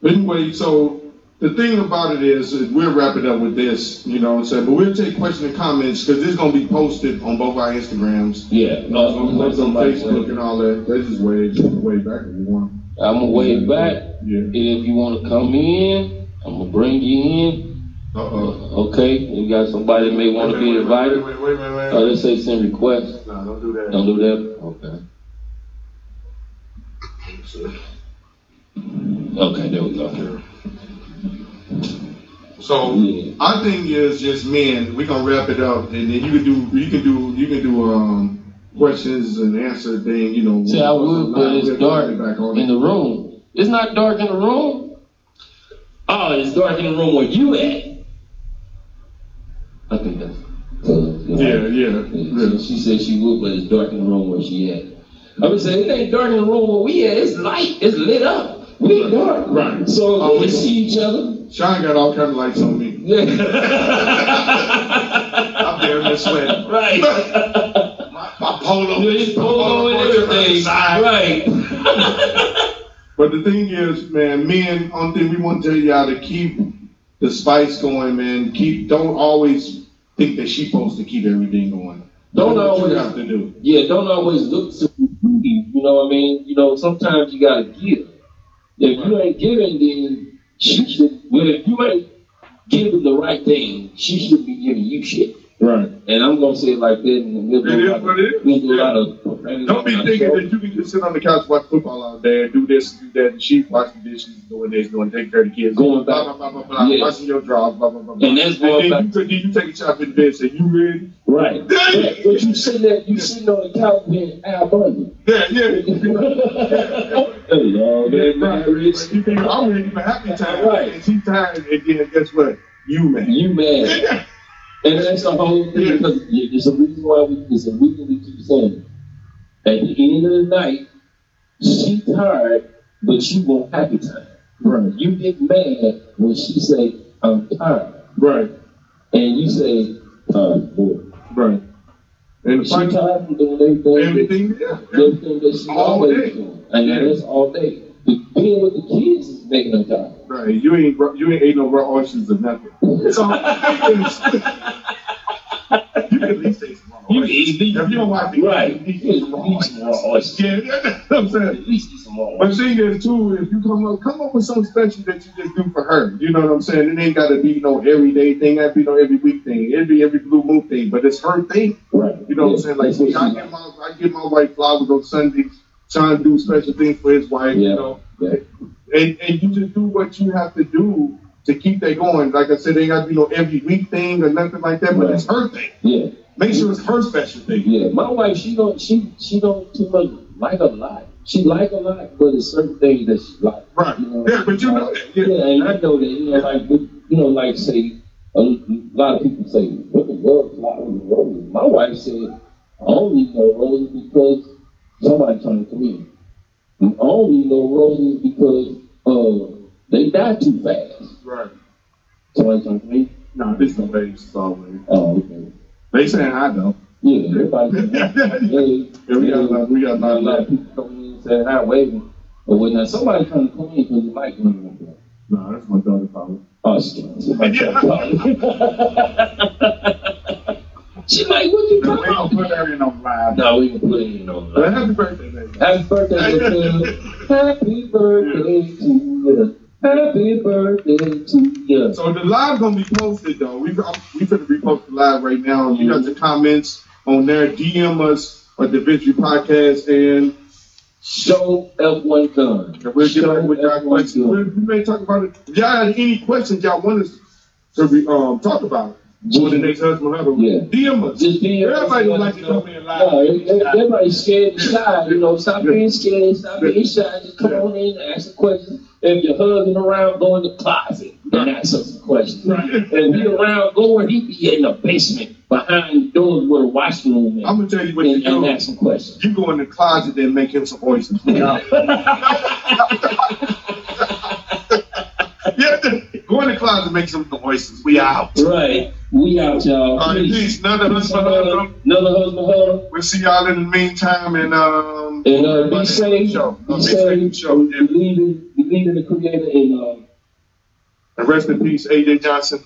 But anyway, so the thing about it is, is we'll wrap it up with this, you know what I'm saying? But we'll take questions and comments because this is going to be posted on both our Instagrams. Yeah. It's going to be posted on Facebook and all that. Let's just wave, wave back if you want. I'm gonna wave back. Yeah. If you want to come in, I'm gonna bring you in. Uh-oh. Okay, you got somebody that may want to be Wait, wait, invited? Wait, wait, wait, wait, Oh, they say send requests. No, don't do that. Don't do that? Okay. Okay, there we go. So Yeah. our thing is just men. We're gonna wrap it up, and then you can do you can do you can do um questions and answer thing. You know. See, I would, but it's dark in it. the room. It's not dark in the room. Oh, it's dark in the room where you at. I think that's. Yeah, yeah, yeah. She, she said she would, but it's dark in the room where she at. I would say it ain't dark in the room where we at. It's light. It's lit up. We ain't dark. Right. So Oh, we can see each other. Sean got all kind of lights on me. Yeah. I'm there in the sweat. right. My, my polo. Yeah, my polo and everything. Right. But the thing is, man, men, one thing we want to tell y'all to keep the spice going, man. Keep don't always think that she's supposed to keep everything going. Don't always- have to do. Yeah, don't always look to you. You know what I mean? You know, sometimes you gotta give. If you ain't giving, then she should. Well, if you ain't giving the right thing, she should be giving you shit. Right. And I'm gonna say it like that. And we'll do a lot of- what it is. We'll do a Yeah. lot of Don't be thinking that you can just sit on the couch watch football all day and do this, and do that, and she washing dishes, doing this, doing take care of the kids, Going blah back. blah blah blah blah, Yeah. washing your drawers, blah blah blah. blah. And that's going and back. then you, then you take a shot in bed and say, "You ready?" Right. Yeah, but you sitting there, you sitting on the couch being Al Bundy. Yeah, yeah. Hello, Yeah, man. right. You think I'm ready for happy time, Right. And she tired, and then guess what? You man. You mad. And that's the whole thing Yeah. because there's a reason why we there's a reason we keep saying. At the end of the night, she tired, but you want happy time. Right. You get mad when she say, I'm tired. Right. And you say, tired, boy. Right. And She tired from doing everything, everything, yeah. everything that she All always day. doing. And Yeah. that's all day. The being with the kids is making her tired. Right. You ain't you ain't ate no raw oysters or nothing. So you can at least eat some raw You oysters. eat- you- If you don't like it, Right. you You can eat some raw eat some raw oysters. Yeah, that's what I'm saying. At least eat some more. But see, there's too, if you come up, come up with something special that you just do for her. You know what I'm saying? It ain't got to be no everyday thing. It ain't be no every week thing. It'd be every blue moon thing. But it's her thing. Right. You know what I'm Yeah. saying? Like, That's what see, I she give my, I give my wife flowers on Sundays, trying to do special things for his wife. Yeah. You know, Yeah. and and you just do what you have to do to keep that going. Like I said, they got to be no every week thing or nothing like that. But Right. it's her thing. Yeah. Make sure it's her special thing. Yeah, my wife, she don't, she, she don't too much like a lot. She like a lot, but it's certain things that she like. Right. You know? Yeah, but you know that. Yeah, Yeah. and I know that. You know, like, you know, like say, a lot of people say, women love flowers and roses. My wife said, I only know roses because somebody turned to me. I only know roses because uh, they die too fast. Right. Somebody turned to me. No, this no basis always. Oh, okay. They saying I know. Yeah, everybody. yeah, Yeah, we got a lot. We got a A lot of people come in and say hi, waving. But when somebody trying to come in because you like women like that. No, that's my daughter probably. Oh, she can't. She to. She like, what you We don't talking put that in on live. No, we can put it in on But live. happy birthday, baby. Happy birthday, Latoya. Happy birthday to you. Happy birthday to you. So the live gonna be posted though. We we finna repost the live right now. You got the comments on there. DM us at the Victory Podcast and Show F1 gun. we'll get back with y'all F1 questions. We, we may talk about it. If y'all have any questions y'all want us to um talk about for the next husband level, Yeah. DM us. Just be Everybody don't like to come in live. No, everybody's scared and shy. You know, stop being scared, stop being shy. Just come on in and ask a question. If you're hugging around, go in the closet and ask us a question. Right. If he around going, he be in the basement behind doors where the washroom is I'm gonna tell you what and, you and do. ask some questions. You go in the closet and make him some oysters. Yeah. yeah, go in the closet and make some oysters. We out. right. We out, y'all. All right, Peace. peace. Another Peace, uh, husband. Another husband, hug. We'll see y'all in the meantime and um And uh, be safe. Show. Be Uh, be safe. safe. Show. Yeah. Believe in, believe in the Creator and uh, And rest in peace, AJ Johnson.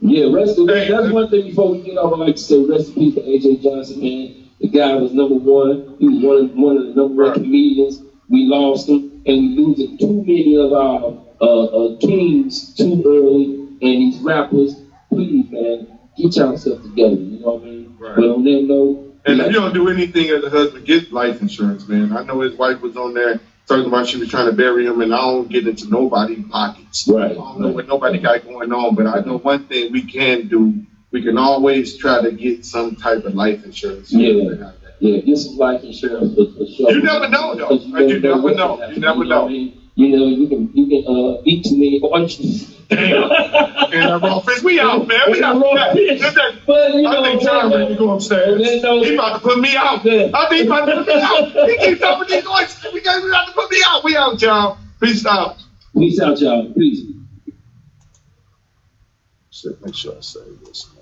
Yeah, rest in Hey, That's uh, one thing before we get off. I'd like to say rest in peace to AJ Johnson, man. The guy was number one. He was one of, one of the number one comedians. We lost him, and we losing too many of our uh, uh, kings too early. And these rappers, please, man, get yourself together. You know what I mean? Right. But on that note, And if you don't do anything as a husband, get life insurance, man. I know his wife was on there talking about she was trying to bury him, and I don't get into nobody's pockets. Right. I don't know what nobody got going on, but I know one thing we can do. We can always try to get some type of life insurance. Yeah. Yeah, get some life insurance for, for sure. You never know, though. Because You never know. You never know. I mean? You know, you can you can uh beat too many oranges. Damn. And that raw we out, man. We out. Raw fish. That- But you I know, think John ready to go upstairs. There's no- He about to put me out. Yeah. I think he about to put me out. He keeps talking these voices. We got we about to put me out. We out, John. Peace out. Peace out, y'all. Peace. Shit, make sure I say this. man. See, shit.